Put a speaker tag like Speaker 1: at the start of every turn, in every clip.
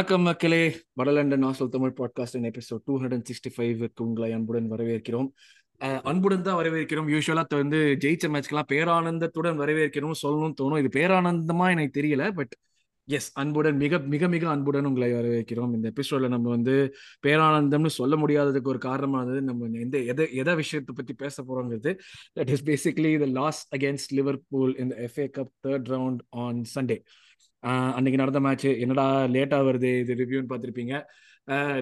Speaker 1: வணக்கம் மக்களே. வடலண்டன் நாசல் தமிழ் பாட்காஸ்டின் எபிசோட் டூ ஹண்ட்ரட் சிக்ஸ்டி ஃபைவ்க்கு உங்களை அன்புடன் வரவேற்கிறோம். அன்புடன் தான் வரவேற்கிறோம். யூஸ்வலா வந்து ஜெயிச்ச மேட்ச்க்கெல்லாம் பேரானந்தத்துடன் வரவேற்கிறோம் சொல்லணும்னு தோணும். இது பேரானந்தமா எனக்கு தெரியல பட் எஸ் அன்புடன் மிக மிக மிக அன்புடன் உங்களை வரவேற்கிறோம். இந்த எபிசோட்ல நம்ம வந்து பேரானந்தம்னு சொல்ல முடியாததுக்கு ஒரு காரணமானது நம்ம எந்த எதை எதை விஷயத்தை பத்தி பேச போறோங்கிறது. That is basically the loss against Liverpool இந்த FA cup third round on Sunday அன்னைக்கு நடந்த மேட்ச் என்னடா லேட்டா வருது இது ரிவ்யூன்னு பார்த்துருப்பீங்க.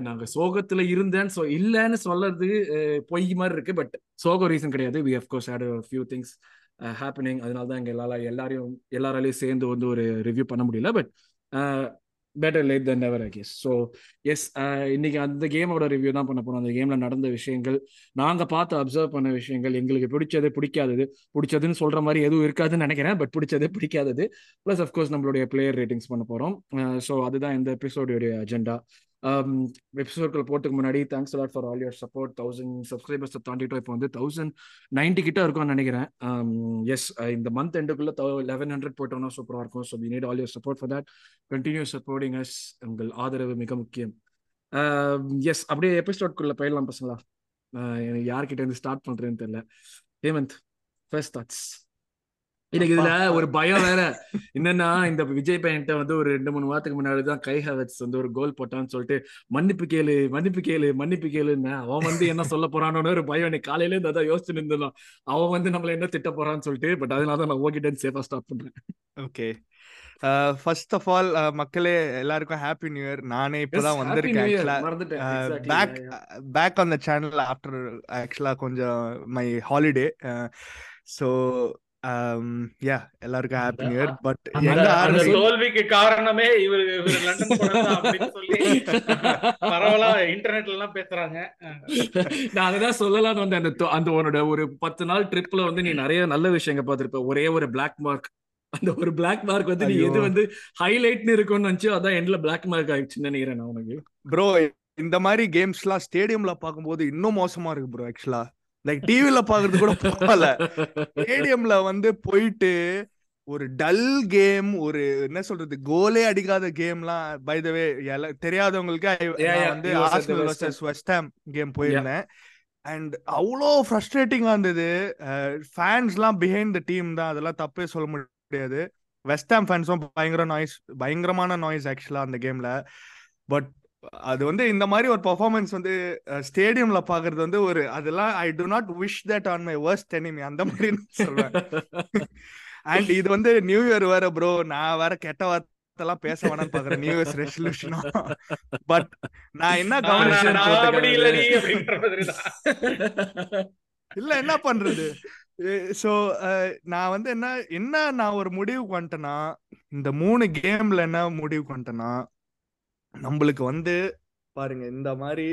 Speaker 1: நாங்க சோகத்துல இருந்தேன்னு சொ இல்லைன்னு சொல்றது பொய் மாதிரி இருக்கு. பட் சோகம் ரீசன் கிடையாது. We of course had few things happening அதனால தான் எங்க எல்லாரும் எல்லாரையும் எல்லாராலையும் சேர்ந்து வந்து ஒரு ரிவ்யூ பண்ண முடியல. But better late than never I guess so yes இன்னைக்கு அந்த கேமோட ரிவ்யூ தான் பண்ண போறோம். அந்த கேம்ல நடந்த விஷயங்கள் நாங்க பார்த்து அப்சர்வ் பண்ண விஷயங்கள் எங்களுக்கு பிடிச்சது பிடிக்காதது பிடிச்சதுன்னு சொல்ற மாதிரி எதுவும் இருக்காதுன்னு நினைக்கிறேன். பட் பிடிச்சது பிடிக்காதது. ப்ளஸ் அஃப்கோர்ஸ் நம்மளுடைய பிளேயர் ரேட்டிங்ஸ் பண்ண போறோம். Uh, ஸோ அதுதான் இந்த எபிசோடைய அஜெண்டா Um, எபிசோட்கள் போட்டுக்கு முன்னாடி thanks lot for all your support thousand subscribers தாண்டிட்டோம். இப்போ வந்து தௌசண்ட் நைன்டி கிட்ட இருக்கும்னு நினைக்கிறேன். Um, எஸ் இந்த மந்த் எண்டுக்குள்ள லெவன் ஹண்ட்ரட் போயிட்டோம்னா சூப்பராக இருக்கும். So we need all your support for that continue supporting us உங்கள் ஆதரவு மிக முக்கியம். Um, எஸ் அப்படியே எபிசோட்குள்ள போயிடலாம் பசங்களா. எனக்கு யார்கிட்ட இருந்து ஸ்டார்ட் பண்றேன்னு தெரியல. ஹேமந்த் ஃபர்ஸ்ட் தாட்ஸ் எனக்கு இதுல ஒரு பயம் வேற. என்னன்னா இந்த விஜய் பையன்ட்ட வந்து ஒரு ரெண்டு மூணு வாரத்துக்கு முன்னாடி தான் கை ஹவர்ஸ் வந்து ஒரு கோல் போட்டான்னு சொல்லிட்டு மன்னிப்பு கேளு மன்னிப்பு கேளு மன்னிப்பு கேளுன்னு அவன் வந்து என்ன சொல்ல போறான்னு ஒரு பயம் எனக்கு காலையில இருந்து அதான் யோசிச்சு நின்றுலாம் அவன் வந்து நம்மள என்ன திட்ட போறான்னு சொல்லிட்டு பட் அதனால தான் நான் ஓகிட்ட சேஃபா ஸ்டாப் பண்றேன்.
Speaker 2: ஓகே ஃபர்ஸ்ட் ஆஃப் ஆல் மக்களே எல்லாருக்கும் ஹாப்பி நியூ இயர் நானே இப்பதான் வந்திருக்கேன் back back on the channel after ஆக்சுவலா கொஞ்சம் மை ஹாலிடே ஸோ யா எல்லாருக்கும் ஹாப்பி நியூ இயர் பட்
Speaker 3: எங்க தோல்விக்கு காரணமே இவர் இவர் லண்டன் போனது அப்படின்னு சொல்லி பரவலா இன்டர்நெட்ல எல்லாம் பேசுறாங்க.
Speaker 1: நான் அதான் சொல்லலாம்னு வந்து அந்த அந்த உன்னோட ஒரு பத்து நாள் ட்ரிப்ல வந்து நீ நிறைய நல்ல விஷயங்க பார்த்திருப்ப. ஒரே ஒரு பிளாக் மார்க் அந்த ஒரு பிளாக் மார்க் வந்து நீ எது வந்து ஹைலைட்னு இருக்கும்னு நினைச்சு அதான் எண்ட்ல பிளாக் மார்க் ஆயிடுச்சுன்னு நினைக்கிறேன் நான் உனக்கு.
Speaker 2: ப்ரோ இந்த மாதிரி கேம்ஸ்லாம் ஸ்டேடியம்ல பார்க்கும்போது இன்னும் மோசமா இருக்கு ப்ரோ ஆக்சுவலா லைக் டிவில பாக்குறது கூட பரவாயில்ல. ஸ்டேடியம்ல வந்து போயிட்டு ஒரு டல் கேம் ஒரு என்ன சொல்றது கோலே அடிக்காத கேம்லாம் பை த வே தெரியாதவங்களுக்கு வந்து Arsenal versus West Ham game போயிருந்தேன். அண்ட் அவ்வளோ ஃப்ரஸ்ட்ரேட்டிங்கா இருந்தது. ஃபேன்ஸ்லாம் பிஹைண்ட் த டீம் தான். அதெல்லாம் தப்பே சொல்ல முடியாது. வெஸ்ட் ஹாம் ஃபேன்ஸும் பயங்கர நாய்ஸ் பயங்கரமான நாய்ஸ் ஆக்சுவலா அந்த கேம்ல பட் அது வந்து இந்த மாதிரி ஒரு பர்ஃபார்மன்ஸ் வந்து ஸ்டேடியம்ல பாக்குறது வந்து ஒரு அதெல்லாம் I do not wish that on my worst enemy அந்த மாதிரி சொல்லுவேன் அண்ட் இது வந்து நியூ இயர் வேற ப்ரோ நான் வேற கெட்ட வார்த்தைலாம் பேச வேணாம்னு பாக்குறேன். நியூ இயர்ஸ் ரெசல்யூஷனும் பட் நான் என்ன கவனிச்சேன் இல்ல என்ன பண்றது? சோ நான் வந்து என்ன என்ன நான் ஒரு முடிவுக்கு வந்துட்டேன்னா இந்த மூணு கேம்ல என்ன முடிவுக்கு வந்துட்டேன்னா நம்மளுக்கு வந்து பாருங்க இந்த மாதிரி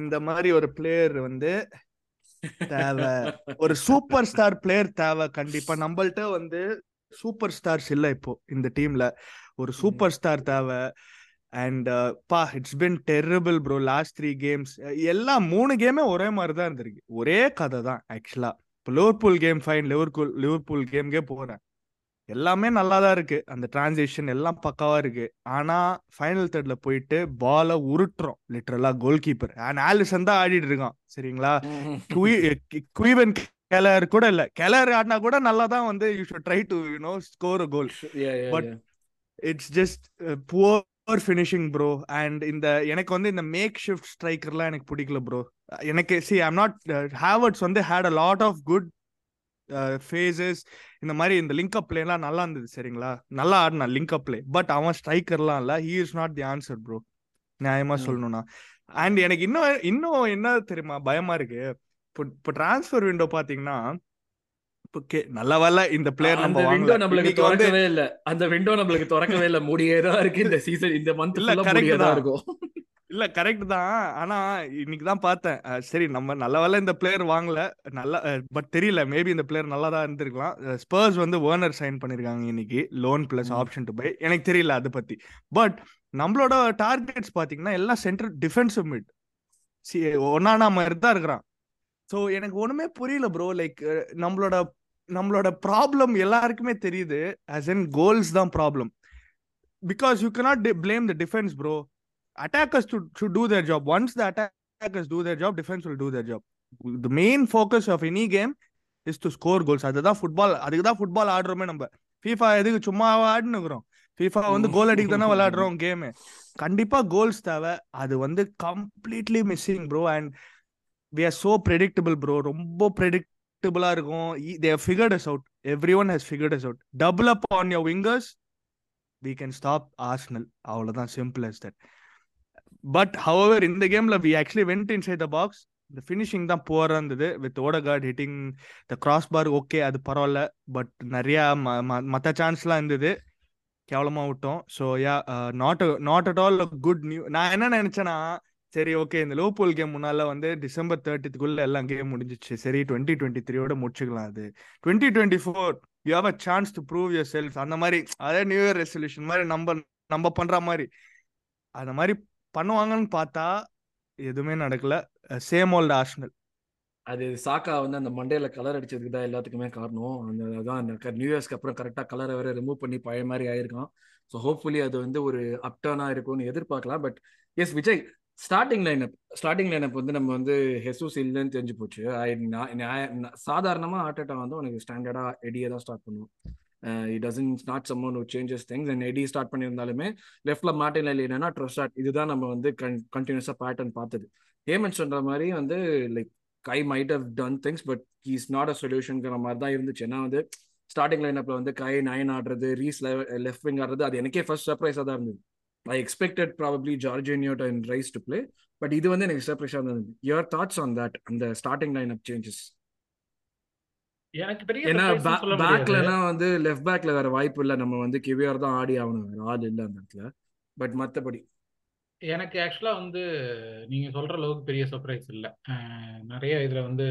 Speaker 2: இந்த மாதிரி ஒரு பிளேயர் வந்து தேவை. ஒரு சூப்பர் ஸ்டார் பிளேயர் தேவை கண்டிப்பா. நம்மள்ட்ட வந்து சூப்பர் ஸ்டார்ஸ் இல்ல இப்போ இந்த டீம்ல ஒரு சூப்பர் ஸ்டார் தேவை. அண்ட் பா it's been terrible bro last three games எல்லாம் மூணு கேமே ஒரே மாதிரி தான் இருந்திருக்கு. ஒரே கதை தான் ஆக்சுவலா இப்போ Liverpool game fine Liverpool Liverpool கேம்கே போறேன். எல்லாமே நல்லா தான் இருக்கு. அந்த டிரான்சேக்ஷன் எல்லாம் பக்காவா இருக்கு. ஆனா ஃபைனல் தேர்ட்ல போயிட்டு பால உருட்டுறோம். லிட்டரலா கோல் கீப்பர் ஆலிசன் தான் ஆடிட்டு இருக்கான். சரிங்களா? குயிவன் கெலர் கூட இல்ல. கெலர் ஆடினா கூட நல்லா தான் வந்து you should try to you know score goal but it's just poor finishing bro and இந்த எனக்கு வந்து இந்த மேக் ஷிஃப்ட் ஸ்ட்ரைக்கர்லாம் எனக்கு பிடிக்கல ப்ரோ எனக்கு சி ஐம் நாட் ஹேவர்ட்ஸ் வந்து had a lot of good faces இந்த மாதிரி இந்த லிங்க் அப் பிளேலாம் நல்லா இருந்தது சரிங்களா? நல்லா ஆடினா லிங்க் அப் பிளே பட் அவன் ஸ்ட்ரைக்கர்லாம் இல்ல. He is not the answer bro நியாயமா சொல்லணும்னா. அண்ட் எனக்கு இன்னும் இன்னும் என்ன தெரியுமா? பயமா இருக்கு. இப்போ இப்போ டிரான்ஸ்ஃபர் விண்டோ பாத்தீங்கன்னா நல்ல வேலை இந்த பிளேயர்
Speaker 1: நம்ம விண்டோ நம்மளுக்கு திறக்கவே இல்ல. அந்த விண்டோ நம்மளுக்கு திறக்கவே இல்ல. மூடியே தான் இருக்கு. இந்த சீசன் இந்த மந்த் கரெக்ட் தான். இருக்கும்.
Speaker 2: இல்ல கரெக்ட் தான். ஆனா இன்னைக்கு தான் பார்த்தேன். சரி நம்ம நல்ல வேலை இந்த பிளேயர் வாங்கல. நல்லா பட் தெரியல. மேபி இந்த பிளேயர் நல்லா தான் இருந்திருக்கலாம். ஸ்பர்ஸ் வந்து வேர்னர் சைன் பண்ணிருக்காங்க இன்னைக்கு. Loan plus option to buy எனக்கு தெரியல அதை பத்தி. பட் நம்மளோட டார்கெட்ஸ் பாத்தீங்கன்னா எல்லாம் சென்ட்ரல் டிஃபென்சிவ் மிட் சி ஒன்னானா மாதிரி தான் இருக்கிறான். ஸோ எனக்கு ஒண்ணுமே புரியல ப்ரோ லைக் நம்மளோட நம்மளோட ப்ராப்ளம் எல்லாருக்குமே தெரியுது. ஆஸ் என் கோல்ஸ் தான் problem because you cannot di- blame the defense, bro. Attackers should, should do their job. Once the attackers do their job, defense will do their job. The main focus of any game is to score goals. அதுதான் football அதுக்கு தான் football ஆடுறோமே நம்ம. FIFA எதுக்கு சும்மா ஆடுனுக்குறோம் FIFA வந்து கோல் அடிக்க தானே விளையாடுறோம் game கண்டிப்பா கோல்ஸ் தேவை. அது வந்து completely missing bro and we are so predictable bro ரொம்ப ப்ரெடிக்டபிளா இருக்கும். They figured us out every one has figured us out double up on your wingers we can stop Arsenal. அவ்வளவுதான். Simple as that. But our இந்த கேம்ல we actually went inside the box இந்த finishing தான் புவராக இருந்தது. With Odegaard hitting the crossbar okay அது பரவாயில்ல. But நிறையா மற்ற சான்ஸ்லாம் இருந்தது. கேவலமாக விட்டோம். So yeah not not at all good new நான் என்ன நினச்சேன்னா சரி ஓகே இந்த லோபோல் கேம் முன்னால வந்து டிசம்பர் தேர்ட்டிக்குள்ள எல்லாம் கேம் முடிஞ்சிச்சு. சரி டுவெண்ட்டி டுவெண்ட்டி த்ரீயோட முடிச்சுக்கலாம் அது. Twenty twenty four you have a chance to prove yourself அந்த மாதிரி அதே நியூ இயர் ரெசல்யூஷன் மாதிரி நம்ம நம்ம பண்ற மாதிரி. அந்த மாதிரி பண்ணுவாங்கன்னு பார்த்தா எதுவுமே நடக்கல. சேம் ஓல்ட் ஆர்ஷனல்
Speaker 1: அது சாக்கா வந்து அந்த மண்டேல கலர் அடிச்சதுக்கு தான் எல்லாத்துக்குமே காரணம். அந்த அதான் அந்த நியூ இயர்ஸ்க்கு அப்புறம் கரெக்டாக கலரை வேற ரிமூவ் பண்ணி பழைய மாதிரி ஆயிருக்கான். ஸோ ஹோப்ஃபுல்லி அது வந்து ஒரு அப்டர்னா இருக்கும்னு எதிர்பார்க்கலாம். But as Vijay starting lineup starting lineup வந்து நம்ம வந்து ஹெசூஸ் இல்லைன்னு தெரிஞ்சு போச்சு. சாதாரணமாக ஆர்டேட்டா வந்து உனக்கு ஸ்டாண்டர்டாக எடியை தான் ஸ்டார்ட் பண்ணுவோம் it doesn't not someone changes things and Eddie start பண்ணியிருந்தாலுமே லெஃப்ட்ல மார்டின் இல்லைன்னா ட்ரஸ்டாட் இதுதான் நம்ம வந்து கன் கண்டினியூஸாக பேட்டர்ன் பார்த்தது. ஹேமன் சொல்ற மாதிரி வந்து like Kai might have done things but is not a சொல்யூஷனுங்கிற மாதிரி தான் இருந்துச்சு. ஏன்னா வந்து ஸ்டார்டிங் லைனப்ல வந்து கை நயன் ஆடுறது ரீஸ் லெஃப்ட் விங் ஆடுறது அது எனக்கே ஃபர்ஸ்ட் சர்ப்ரைஸாக தான் இருந்தது. I expected probably ஜார்ஜினியோட் and Rice to play but இது வந்து எனக்கு சர்ப்ரைஸாக இருந்தது. யுவர் தாட்ஸ் ஆன் தட் அந்த ஸ்டார்டிங் லைன் அப் சேஞ்சஸ்
Speaker 3: எனக்கு பெரிய
Speaker 1: ஏன்னா. பேக்லனா வந்து லெஃப்ட் பேக்ல வேற வாய்ப்பு இல்லை. நம்ம வந்து கிவியர் தான் ஆடி ஆகணும். வேற ஆள் இல்லை அந்த இடத்துல. பட் மத்தபடி.
Speaker 3: எனக்கு ஆக்சுவலா வந்து நீங்க சொல்ற அளவுக்கு பெரிய சர்ப்ரைஸ் இல்ல. நிறைய இதுல வந்து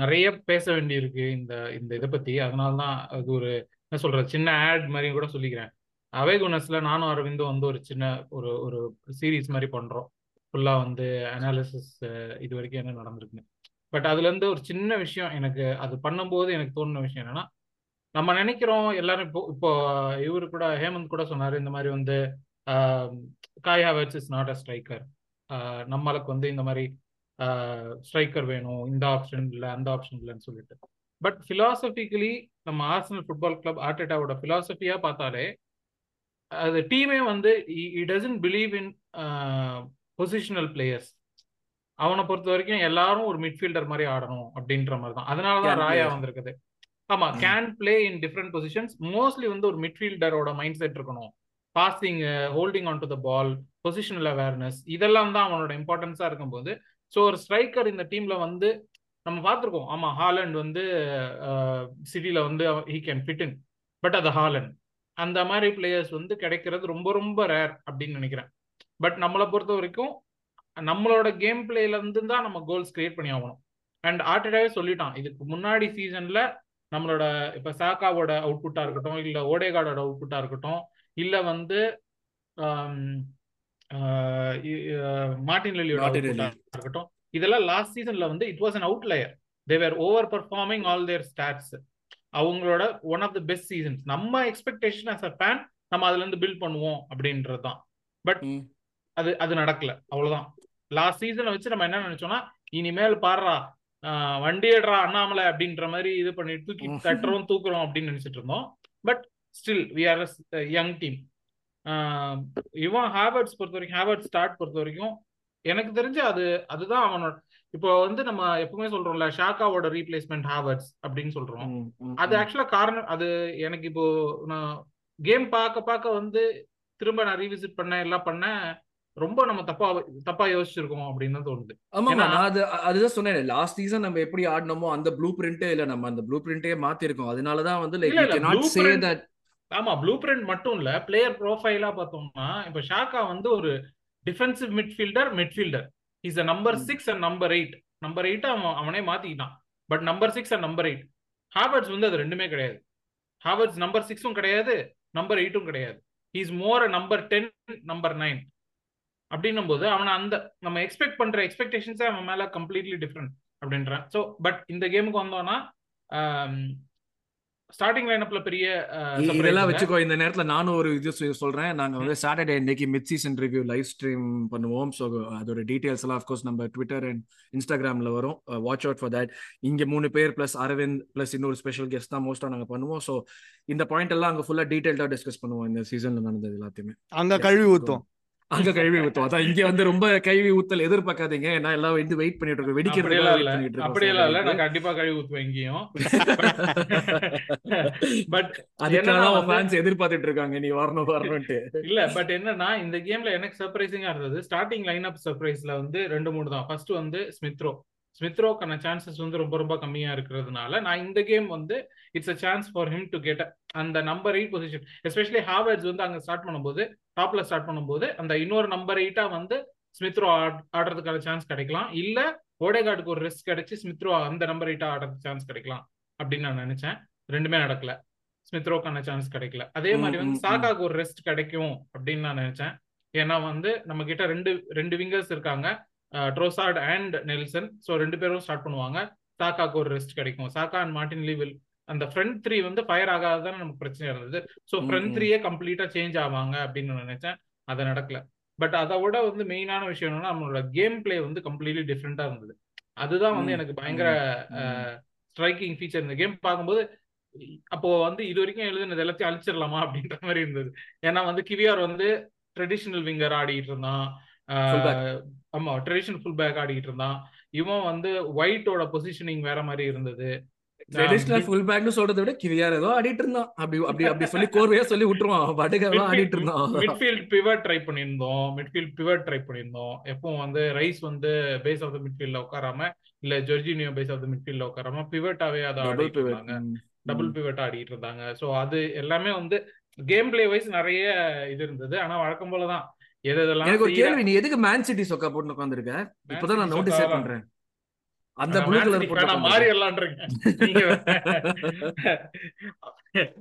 Speaker 3: நிறைய பேச வேண்டியிருக்கு இந்த இந்த இதை பத்தி. அதனால தான் அது ஒரு என்ன சொல்றது சின்ன ஆட் மாதிரி கூட சொல்லிக்கிறேன். அவே குணஸ்ல நானும் அரவிந்தும் வந்து ஒரு சின்ன ஒரு ஒரு சீரீஸ் மாதிரி பண்றோம். ஃபுல்லா வந்து அனாலிசிஸ் இது வரைக்கும் என்ன நடந்திருக்குன்னு. பட் அதுல இருந்து ஒரு சின்ன விஷயம் எனக்கு அது பண்ணும்போது எனக்கு தோணுன விஷயம் என்னன்னா நம்ம நினைக்கிறோம் எல்லாரும் இப்போ இப்போ இவரு கூட ஹேமந்த் கூட சொன்னாரு இந்த மாதிரி வந்து காயா காய் இஸ் நாட் அ ஸ்ட்ரைக்கர் நம்மளுக்கு வந்து இந்த மாதிரி ஸ்ட்ரைக்கர் வேணும் இந்த ஆப்ஷன் இல்லை அந்த ஆப்ஷன் இல்லைன்னு சொல்லிட்டு. பட் ஃபிலாசபிக்கலி நம்ம ஆர்சனல் ஃபுட்பால் கிளப் ஆர்டேட்டாவோட ஃபிலாசபியா பார்த்தாலே அது டீமே வந்து he doesn't believe in positional players அவனை பொறுத்த வரைக்கும் எல்லாரும் ஒரு மிட்ஃபீல்டர் மாதிரி ஆடணும் அப்படின்ற மாதிரி தான் அதனாலதான் ராயா. வந்திருக்குது. ஆமா. Can play in different positions mostly வந்து ஒரு மிட்ஃபீல்டரோட மைண்ட் செட் இருக்கணும். Passing holding on to the ball positional awareness இதெல்லாம் தான் அவனோட இம்பார்ட்டன்ஸா இருக்கும்போது. ஸோ ஒரு ஸ்ட்ரைக்கர் இந்த டீம்ல வந்து நம்ம பார்த்துருக்கோம். ஆமா ஹாலண்ட் வந்து சிட்டில வந்து he can fit in but அது ஹாலண்ட் அந்த மாதிரி பிளேயர்ஸ் வந்து கிடைக்கிறது ரொம்ப ரொம்ப ரேர் அப்படின்னு நினைக்கிறேன். பட் நம்மளை பொறுத்த வரைக்கும் நம்மளோட கேம் பிளேல இருந்து தான் நம்ம கோல்ஸ் கிரியேட் பண்ணி ஆகணும். அண்ட் ஆர்டடாவே சொல்லிட்டான் இதுக்கு முன்னாடி சீசன்ல நம்மளோட இப்ப சாக்காவோட அவுட்புட்டா இருக்கட்டும் இல்ல ஓடேகார்டோட அவுட்புட்டா இருக்கட்டும் இல்ல வந்து மார்டின் லெலியோட அவுட்புட்டா. இருக்கட்டும். இதெல்லாம் லாஸ்ட் சீசன்ல வந்து it was an outlier they were over performing all their stats அவங்களோட one of the best seasons நம்ம எக்ஸ்பெக்டேஷன் அஸ் அ ஃபேன் நம்ம அதுல இருந்து பில்ட் பண்ணுவோம் அப்படின்றது தான் பட். அது அது நடக்கல. அவ்வளவுதான். லாஸ்ட் சீசனை வச்சு நம்ம என்ன நினைச்சோம்னா இனிமேல் பாடுறா ஆஹ் வண்டி எடுறா அண்ணாமலை அப்படின்ற மாதிரி இது பண்ணி தூக்கி. தட்டுறோம் தூக்குறோம் அப்படின்னு நினைச்சிட்டு இருந்தோம் but still we are young team இவன் ஹேவர்ட்ஸ் பொறுத்த வரைக்கும் ஹேவர்ட் ஸ்டார்ட் பொறுத்த வரைக்கும் எனக்கு தெரிஞ்சு அது அதுதான் அவனோட இப்போ வந்து நம்ம எப்பவுமே சொல்றோம்ல ஷாக்காவோட ரீப்ளேஸ்மெண்ட் ஹேவர்ட்ஸ் அப்படின்னு சொல்றோம் அது. ஆக்சுவலா காரணம் அது எனக்கு இப்போ நான் கேம் பார்க்க பார்க்க வந்து திரும்ப நான் ரீவிசிட் பண்ண எல்லாம் பண்ண ரொம்ப நம்ம தப்பா தப்பா யோசிச்சிருக்கோம் அப்படின்னு தோணுது.
Speaker 1: ஆமா அது அதுதான் சொன்னேன் லாஸ்ட் சீசன் நம்ம எப்படி ஆடினோமோ அந்த ப்ளூ பிரிண்டே இல்ல நம்ம அந்த ப்ளூ பிரிண்டே மாத்திருக்கோம். அதனாலதான் வந்து லைக்
Speaker 3: ஆமா ப்ளூ பிரிண்ட் மட்டும் இல்ல பிளேயர் ப்ரோஃபைலா பார்த்தோம்னா இப்ப ஷாக்கா வந்து ஒரு defensive midfielder midfielder is a number. Six and number eight number eight அவன் அவனே மாத்திக்கிட்டான். But number six and number eight Havertz வந்து அது ரெண்டுமே கிடையாது. ஹாவர்ட்ஸ் நம்பர் சிக்ஸும் கிடையாது நம்பர் எயிட்டும் கிடையாது. Is more number ten number nine அப்படின்னும் போது அவனை அந்த நம்ம எக்ஸ்பெக்ட் பண்ற எக்ஸ்பெக்டேஷன்ஸே அவன் மேல கம்ப்ளீட்லி டிஃப்ரெண்ட் அப்படின்றான். ஸோ பட் இந்த கேமுக்கு வந்தோம்னா ஸ்டார்டிங் லைனப்ல பெரிய surprise
Speaker 1: இதெல்லாம். வச்சுக்கோ இந்த நேரத்துல நானும் ஒரு இது சொல்றேன். நாங்க வந்து சாட்டர்டே இன்னைக்கு mid season review live stream பண்ணுவோம். ஸோ அதோட டீடைல்ஸ் எல்லாம் அஃப்கோர்ஸ் நம்ம ட்விட்டர் அண்ட் இன்ஸ்டாகிராம்ல வரும். வாட்ச் அவுட் ஃபார் தட் இங்க மூணு பேர் பிளஸ் அரவிந்த் பிளஸ் இன்னொரு ஸ்பெஷல் கெஸ்ட் தான் மோஸ்டா நாங்க பண்ணுவோம். ஸோ இந்த பாயிண்ட் எல்லாம் அங்க ஃபுல்லா டீடைல்டா டிஸ்கஸ் பண்ணுவோம். இந்த சீசன்ல நடந்தது எல்லாத்தையுமே.
Speaker 2: அங்க கழுவி ஊத்தும்
Speaker 1: அங்க கழுவி ஊத்தும் அதான் இங்க வந்து ரொம்ப கழுவி ஊத்தல் எதிர்பார்க்காதீங்க. ஏன்னா எல்லாம் வந்து வெயிட் பண்ணிட்டு இருக்கோம் வெடிக்கிறதுக்காக
Speaker 3: அப்படியெல்லாம்
Speaker 1: வெயிட்
Speaker 3: இல்ல. நான் கண்டிப்பா கழுவி ஊத்துவேன் எங்கேயும் பட்
Speaker 1: அதுக்காக ஃபேன்ஸ் எதிர்பார்த்துட்டு இருக்காங்க நீ வரணும் வரணும்ட்டு
Speaker 3: இல்ல பட் என்னன்னா இந்த கேம்ல எனக்கு சர்ப்ரைசிங்கா இருந்தது. ஸ்டார்டிங் லைன் அப் சர்ப்ரைஸ்ல வந்து ரெண்டு மூணு தான். ஃபர்ஸ்ட் வந்து ஸ்மித்ரோ ஸ்மித்ரோக்கான சான்சஸ் வந்து ரொம்ப ரொம்ப கம்மியா இருக்கிறதுனால நான் இந்த கேம் வந்து it's a chance for him to get அந்த number eight position especially Havertz வந்து அங்க ஸ்டார்ட் பண்ணும்போது டாப்ல ஸ்டார்ட் பண்ணும்போது அந்த இன்னொரு நம்பர் எயிட்டா வந்து ஸ்மித்ரோ ஆடுறதுக்கான சான்ஸ் கிடைக்கலாம். இல்ல ஓடேகார்டுக்கு ஒரு ரெஸ்ட் கிடைச்சு ஸ்மித்ரோ அந்த நம்பர் எயிட்டா ஆடுறதுக்கு சான்ஸ் கிடைக்கலாம் அப்படின்னு நான் நினைச்சேன். ரெண்டுமே நடக்கல. ஸ்மித்ரோக்கான சான்ஸ் கிடைக்கல. அதே மாதிரி வந்து
Speaker 1: ம், ம்.
Speaker 3: சாகாக்கு ஒரு ரெஸ்ட் கிடைக்கும் அப்படின்னு நான் நினைச்சேன். ஏன்னா வந்து நம்ம கிட்ட ரெண்டு ரெண்டு விங்கர்ஸ் இருக்காங்க. ட்ரோசார்ட் அண்ட் நெல்சன். ஸோ ரெண்டு பேரும் ஸ்டார்ட் பண்ணுவாங்க. சாக்காக்கு ஒரு ரெஸ்ட் கிடைக்கும். சாக்கா அண்ட் மார்டின் லீவில் அந்த ஃப்ரண்ட் த்ரீ வந்து ஃபயர் ஆகாததான் நமக்கு பிரச்சனை இருந்தது. So front. த்ரீயே கம்ப்ளீட்டா சேஞ்ச் ஆவாங்க அப்படின்னு நான் நினைச்சேன். அது நடக்கல. பட் அதை விட வந்து மெயினான விஷயம் என்னன்னா நம்மளோட கேம் பிளே வந்து கம்ப்ளீட்லி டிஃப்ரெண்டா இருந்தது. அதுதான் வந்து எனக்கு பயங்கர. ஸ்ட்ரைக்கிங் ஃபீச்சர் இந்த கேம் பார்க்கும்போது அப்போ வந்து இது வரைக்கும் எழுதுனது எல்லாத்தையும் அழிச்சிடலாமா அப்படின்ற மாதிரி இருந்தது. ஏன்னா வந்து கிவியார் வந்து ட்ரெடிஷனல் விங்கர் ஆடிட்டு இருந்தான். ஆமா ட்ரெடிஷனல் ஃபுல் பேக் ஆடிட்டு இருந்தான். இவன் வந்து ஒயிட்டோட பொசிஷனிங் வேற மாதிரி இருந்தது.
Speaker 1: ட்ரெடிஷனல் ஃபுல் பேக்னு சொல்றதை விட கிவியார் ஏதோ ஆடிட்டு இருந்தான். அப்படி அப்படி அப்படி சொல்லி கோர்வையா சொல்லி விட்டுருவான். அவன் ஆடிட்டு இருந்தான்.
Speaker 3: மிட்ஃபீல்ட் பிவட் ட்ரை பண்ணியிருந்தோம். மிட்ஃபீல்ட் பிவட் ட்ரை பண்ணியிருந்தோம். எப்பவும் வந்து ரைஸ் வந்து பேஸ் ஆஃப் த மிட்ஃபீல்ட்ல உட்காராம இல்ல ஜொர்ஜினியோ பேஸ் ஆஃப் த மிட்ஃபீல்ட்ல உட்காராம பிவட்டாவே அதை ஆடிட்டு இருந்தாங்க. டபுள் பிவட் ஆடிட்டு இருந்தாங்க. ஸோ அது எல்லாமே வந்து கேம் பிளே வைஸ் நிறைய இது இருந்தது. ஆனா வழக்கம் போலதான்
Speaker 1: எனக்கு ஒரு கேள்வி நீ எதுக்கு மேன் சிட்டி சொக்கா போட்டு உட்காந்துருக்க இப்பதான் நான் நோட்டீஸே? பண்றேன். அந்த ப்ளூ கலர்
Speaker 3: மாறி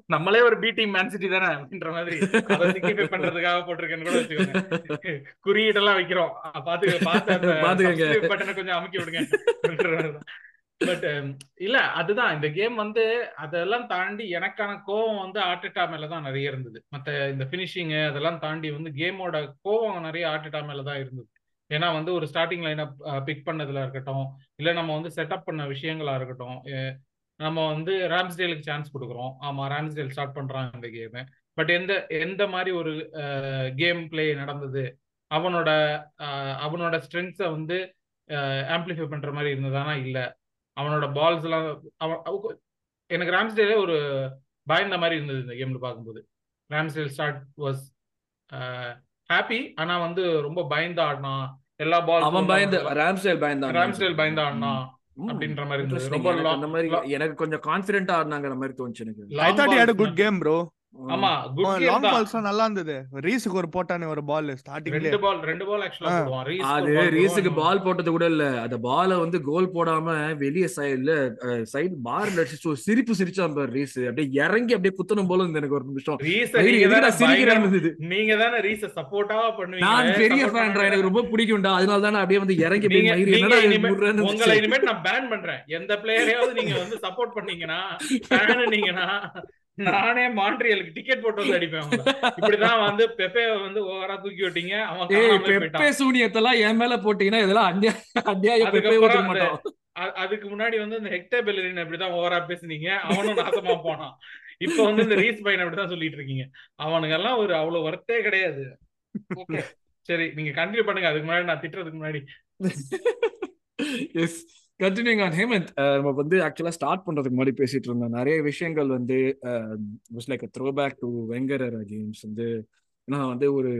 Speaker 3: நம்மளே ஒரு பி டீம் மேன் சிட்டி தானே அப்படின்ற மாதிரி. அதை பண்றதுக்காக போட்டிருக்கேன்னு கூட வச்சுக்கோங்க. குறியீடெல்லாம் வைக்கிறோம். அஹ் பாத்து. பட்டனை கொஞ்சம் அமுக்கி விடுங்க பட் um, இல்ல அதுதான். இந்த கேம் வந்து அதெல்லாம் தாண்டி எனக்கான கோவம் வந்து ஆர்டிட்டா மேலதான் நிறைய இருந்தது. மத்த இந்த பினிஷிங் அதெல்லாம் தாண்டி வந்து கேமோட கோவம் நிறைய ஆர்டிட்டா மேலதான் இருந்தது. ஏன்னா வந்து ஒரு ஸ்டார்டிங் லைனை பிக் பண்ணதுல இருக்கட்டும் இல்ல நம்ம வந்து செட்டப் பண்ண விஷயங்களா இருக்கட்டும் நம்ம வந்து ராம்ஸ்டேலுக்கு சான்ஸ் கொடுக்குறோம். ஆமா ராம்ஸ்டேல் ஸ்டார்ட் பண்றான் இந்த கேம் பட் எந்த எந்த மாதிரி ஒரு கேம் பிளே நடந்தது அவனோட அவனோட ஸ்ட்ரென்த்ஸை வந்து ஆம்பிளிஃபை பண்ற மாதிரி இருந்ததானா? இல்லை. அவனோட பால்ஸ் எல்லாம் அவன் எனக்கு ராம்ஸ்டேலே ஒரு பயந்த மாதிரி இருந்தது இந்த கேம்ல பார்க்கும்போது. ராம்ஸ்டேல் ஸ்டார்ட் வாஸ் ஹாப்பி ஆனா வந்து ரொம்ப பயந்து ஆடினான் எல்லா பால்
Speaker 1: அவன் பயந்து ராம்ஸ்டேல் பயந்தான்
Speaker 3: ராம்ஸ்டேல் பயந்து ஆடினான் அப்படின்ற மாதிரி இருந்தது. ரொம்ப
Speaker 1: எனக்கு
Speaker 3: long-
Speaker 1: அந்த மாதிரி
Speaker 3: long-
Speaker 1: எனக்கு கொஞ்சம் கான்பிடென்ட்டா ஆடினாங்கிற மாதிரி தோணுச்சு எனக்கு.
Speaker 2: I thought had good game bro
Speaker 3: ஆமா குட்
Speaker 2: லாங்
Speaker 3: கேம்
Speaker 2: பால்ஸ் நல்லா இருந்தது. ரீஸுக்கு ஒரு போட்டானே ஒரு பால் ஸ்டார்டிங்ல
Speaker 3: ரெண்டு பால் ரெண்டு பால் ஆக்சுவலா. போடுவான். ரீஸ்
Speaker 1: அது ரீஸுக்கு பால் போட்டது கூட இல்ல. அந்த பால வந்து கோல் போடாம வெளிய சைடுல சைடு பார் அடிச்சு சிரிப்பு சிரிச்சான் பாரு ரீஸ் அப்படியே இறங்கி அப்படியே குத்தணும் போல இருந்தது எனக்கு ஒரு நிமிஷம்.
Speaker 3: ரீஸ் பயங்கர-
Speaker 1: இருந்தது?
Speaker 3: நீங்க தானே ரீஸ சப்போர்ட்டாவா பண்ணுவீங்க.
Speaker 1: நான் பெரிய ஃபேன்டா எனக்கு ரொம்ப பிடிக்கும்டா. அதனால தானே அப்படியே வந்து இறங்கி மயிறு
Speaker 3: நீங்க
Speaker 1: என்னடா முர்றன்னு
Speaker 3: உங்களை. இனிமேல் நான் பேன் பண்றேன். எந்த பிளேயரையாவது நீங்க வந்து சப்போர்ட் பண்ணீங்கன்னா ஃபேன் நீங்கன்னா நானே மாண்ட்ரியலுக்கு டிக்கெட் போட்டு வந்து அடிப்பேன். இப்படிதான் வந்து பெப்பே வந்து ஓவரா தூக்கி விட்டீங்க. அவன்
Speaker 1: பெப்பே சூனியத்தெல்லாம் என் மேல போட்டீங்கன்னா இதெல்லாம் அந்நியா அந்நியாய பெப்பே மாட்டோம்.
Speaker 3: அதுக்கு முன்னாடி வந்து இந்த ஹெக்டர் பெல்லரின் அப்படிதான் ஓவரா பேசுனீங்க. அவனும் நாசமா போனான். இப்ப வந்து இந்த ரீஸ் பையன் அப்படிதான் சொல்லிட்டு இருக்கீங்க. அவனுங்க எல்லாம் ஒரு அவ்வளவு வர்த்தே கிடையாது. சரி நீங்க கண்டினியூ பண்ணுங்க. அதுக்கு முன்னாடி நான் திட்டுறதுக்கு முன்னாடி.
Speaker 1: எஸ் கண்டினியூங் ஆன் ஹேமந்த் நம்ம வந்து ஆக்சுவலா ஸ்டார்ட் பண்ணுறதுக்கு முன்னாடி பேசிட்டு இருந்தோம். நிறைய விஷயங்கள் வந்து like throw back to Wenger games வந்து ஏன்னா வந்து ஒரு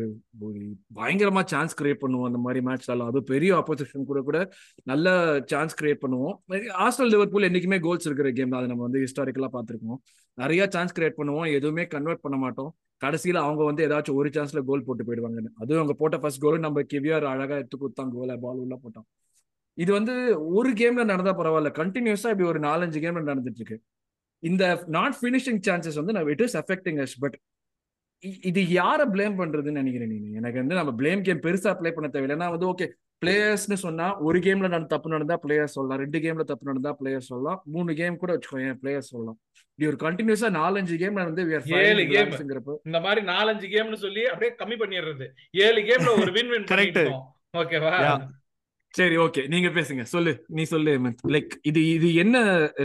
Speaker 1: ஒரு பயங்கரமா சான்ஸ் கிரியேட் பண்ணுவோம். அந்த மாதிரி மேட்ச் எல்லாம் அது பெரிய ஆப்போசிஷன் கூட கூட நல்ல சான்ஸ் கிரியேட் பண்ணுவோம். ஆஸ்டல் லிவர்பூல் என்னைக்குமே கோல்ஸ் இருக்கிற கேம் தான். அதை நம்ம வந்து ஹிஸ்டாரிக்கலா பார்த்துருக்கோம். நிறைய சான்ஸ் கிரியேட் பண்ணுவோம். எதுவுமே கன்வெர்ட் பண்ண மாட்டோம். கடைசியில் அவங்க வந்து ஏதாச்சும் ஒரு சான்ஸ்ல கோல் போட்டு போயிடுவாங்கன்னு. அதுவும் அவங்க போட்ட ஃபர்ஸ்ட் கோல் நம்ம கிவியார் அழகா எடுத்து கொடுத்தாங்க கோலை பால் உள்ள போட்டோம் இது வந்து ஒரு கேம்ல நடந்தா பரவாயில்ல. கண்டினியூஸா இப்படி ஒரு நாலஞ்சு கேம்ல நடந்துட்டு இருக்கு இந்த நாட் ஃபினிஷிங் சான்சஸ் வந்து it is affecting us but இது யாரை பிளேம் பண்றதுன்னு நினைக்கிறேன் நீங்க எனக்கு வந்து நம்ம பிளேம் கேம் பெருசா ப்ளே பண்ண தேவையில்லை. ஏன்னா வந்து ஓகே பிளேயர்ஸ்னு சொன்னா ஒரு கேம்ல நடந்த தப்பு நடந்தா பிளேயர் சொல்லலாம். ரெண்டு கேம்ல தப்பு நடந்தா பிளேயர் சொல்லலாம். மூணு கேம் கூட வச்சுக்கோ ஏன் பிளேயர் சொல்லலாம். இப்படி ஒரு கண்டினியூஸா நாலஞ்சு கேம் வந்து we are
Speaker 3: ஏழு
Speaker 1: blanks-ங்கிறப்போ,
Speaker 3: இந்த மாதிரி நாலஞ்சு கேம்னு சொல்லி அப்படியே கம்மி பண்ணிடுறது. ஏழு கேம்ல ஒரு வின் வின். பண்ணிட்டோம். ஓகேவா.
Speaker 1: சரி ஓகே நீங்க பேசுங்க. சொல்லு. நீ சொல்லு லைக் இது இது என்ன